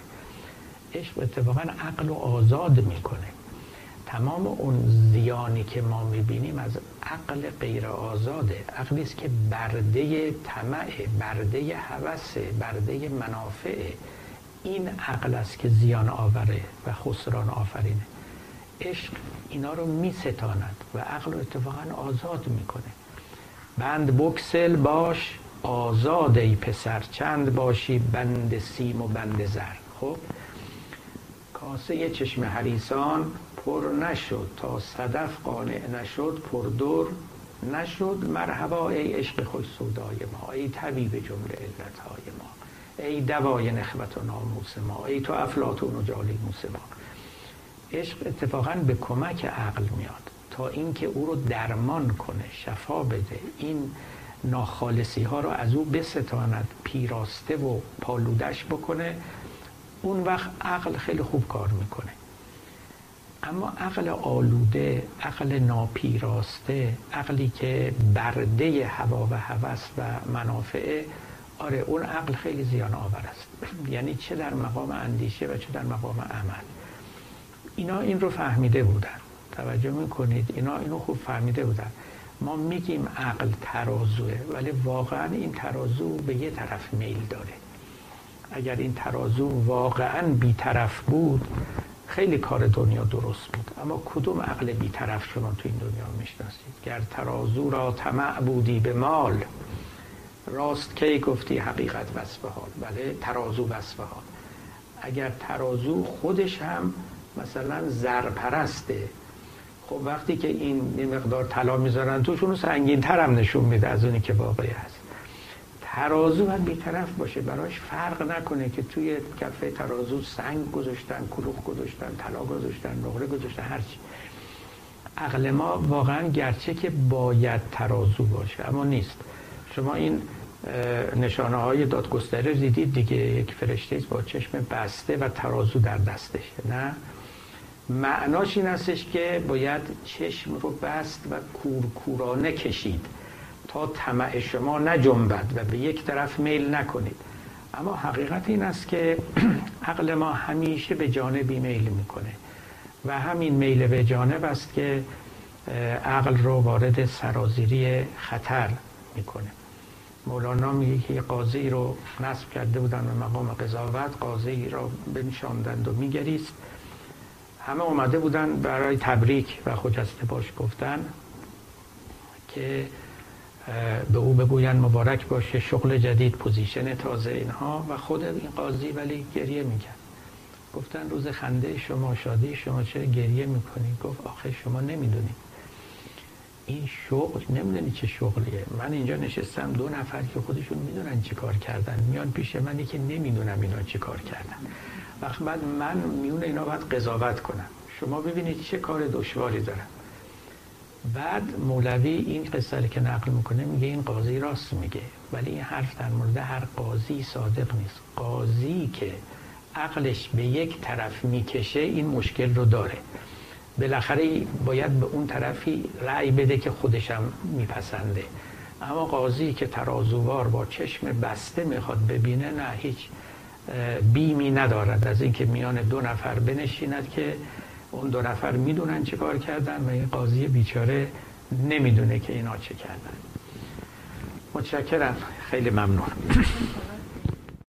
عشق اتفاقا عقل و آزاد می‌کنه. تمام اون زیانی که ما می‌بینیم از عقل غیر آزاده. عقلی است که برده طمع برده هوس برده منافع. این عقل است که زیان آوره و خسران آفرینه. عشق اینا رو می ستاند و عقل رو اتفاقا آزاد می‌کنه. بند بکسل باش آزاد ای پسر چند باشی بند سیم و بند زر خب؟ کاسه چشم حریسان پر نشد. تا صدف قانع نشد پر دور نشد. مرحبا ای عشق خوش سودای ما ای طبیب جمله علتهای ما. ای دوای نخوت و ناموس ما ای تو افلاتون و جالیموس ما. عشق اتفاقا به کمک عقل میاد تا اینکه او رو درمان کنه شفا بده. این ناخالصی ها رو از او بستاند پیراسته و پالودش بکنه. اون وقت عقل خیلی خوب کار می‌کنه. اما عقل آلوده عقل ناپیراسته عقلی که برده هوا و هوس و منافعه آره اون عقل خیلی زیان آور است. یعنی چه در مقام اندیشه و چه در مقام عمل. اینا این رو فهمیده بودن. توجه می‌کنید؟ اینا اینو خوب فهمیده بودن. ما میگیم عقل ترازوه ولی واقعا این ترازو به یه طرف میل داره. اگر این ترازو واقعا بیطرف بود خیلی کار دنیا درست بود. اما کدوم عقل بیطرف شما تو این دنیا می‌شناسید؟ گر ترازو را طمع بودی به مال راست کی گفتی حقیقت وصف حال؟ بله ترازو وصف حال. اگر ترازو خودش هم مثلا زرپرسته. خب وقتی که این مقدار طلا می‌ذارن توش اونو سنگین تر هم نشون میده از اونی که واقعی هست. ترازو باید بیطرف باشه براش فرق نکنه که توی کفه ترازو سنگ گذاشتن کلوخ گذاشتن طلا گذاشتن نقره گذاشتن هرچی عقل ما واقعا گرچه که باید ترازو باشه اما نیست. شما این نشانه های دادگستری دیدید دیگه یک فرشته با چشم بسته و ترازو در دستشه نه؟ معناش این هستش که باید چشم رو بست و کورکورانه کشید تا طمع شما نجنبد و به یک طرف میل نکنید. اما حقیقت این است که عقل ما همیشه به جانبی میل می‌کنه و همین میل به جانب است که عقل رو وارد سرازیری خطر می‌کنه. مولانا میگه که قاضی رو نصب کرده بودن به مقام قضاوت قاضی رو بنشاندند و میگریست. همه اومده بودن برای تبریک و خجسته باش گفتن که به او بگوین مبارک باشه شغل جدید position تازه اینها. و خود این قاضی ولی گریه می‌کرد. گفتن روز خنده شما شادی شما چه گریه می‌کنی؟ گفت آخه شما نمی‌دونید این شغل نمی‌دونی چه شغلیه. من اینجا نشستم دو نفر که خودشون می‌دونن چه کار کردن. میان پیش منی که نمی‌دونم اینا چه کار کردن. وقت بعد من میون اینا باید قضاوت کنم. شما ببینید چه کار دشواری دارم. بعد مولوی این قصه که نقل می‌کنه میگه این قاضی راست میگه. ولی این حرف در مورد هر قاضی صادق نیست. قاضی که عقلش به یک طرف می‌کشه این مشکل رو داره. بالاخره باید به اون طرفی رأی بده که خودشم میپسنده. اما قاضی که ترازووار با چشم بسته می‌خواد ببینه نه هیچ بیمی ندارد از اینکه میان دو نفر بنشیند که اون دو نفر می‌دونن چه کار کردن و این قاضی بیچاره نمی‌دونه که اینا چه کردن. متشکرم. خیلی ممنون.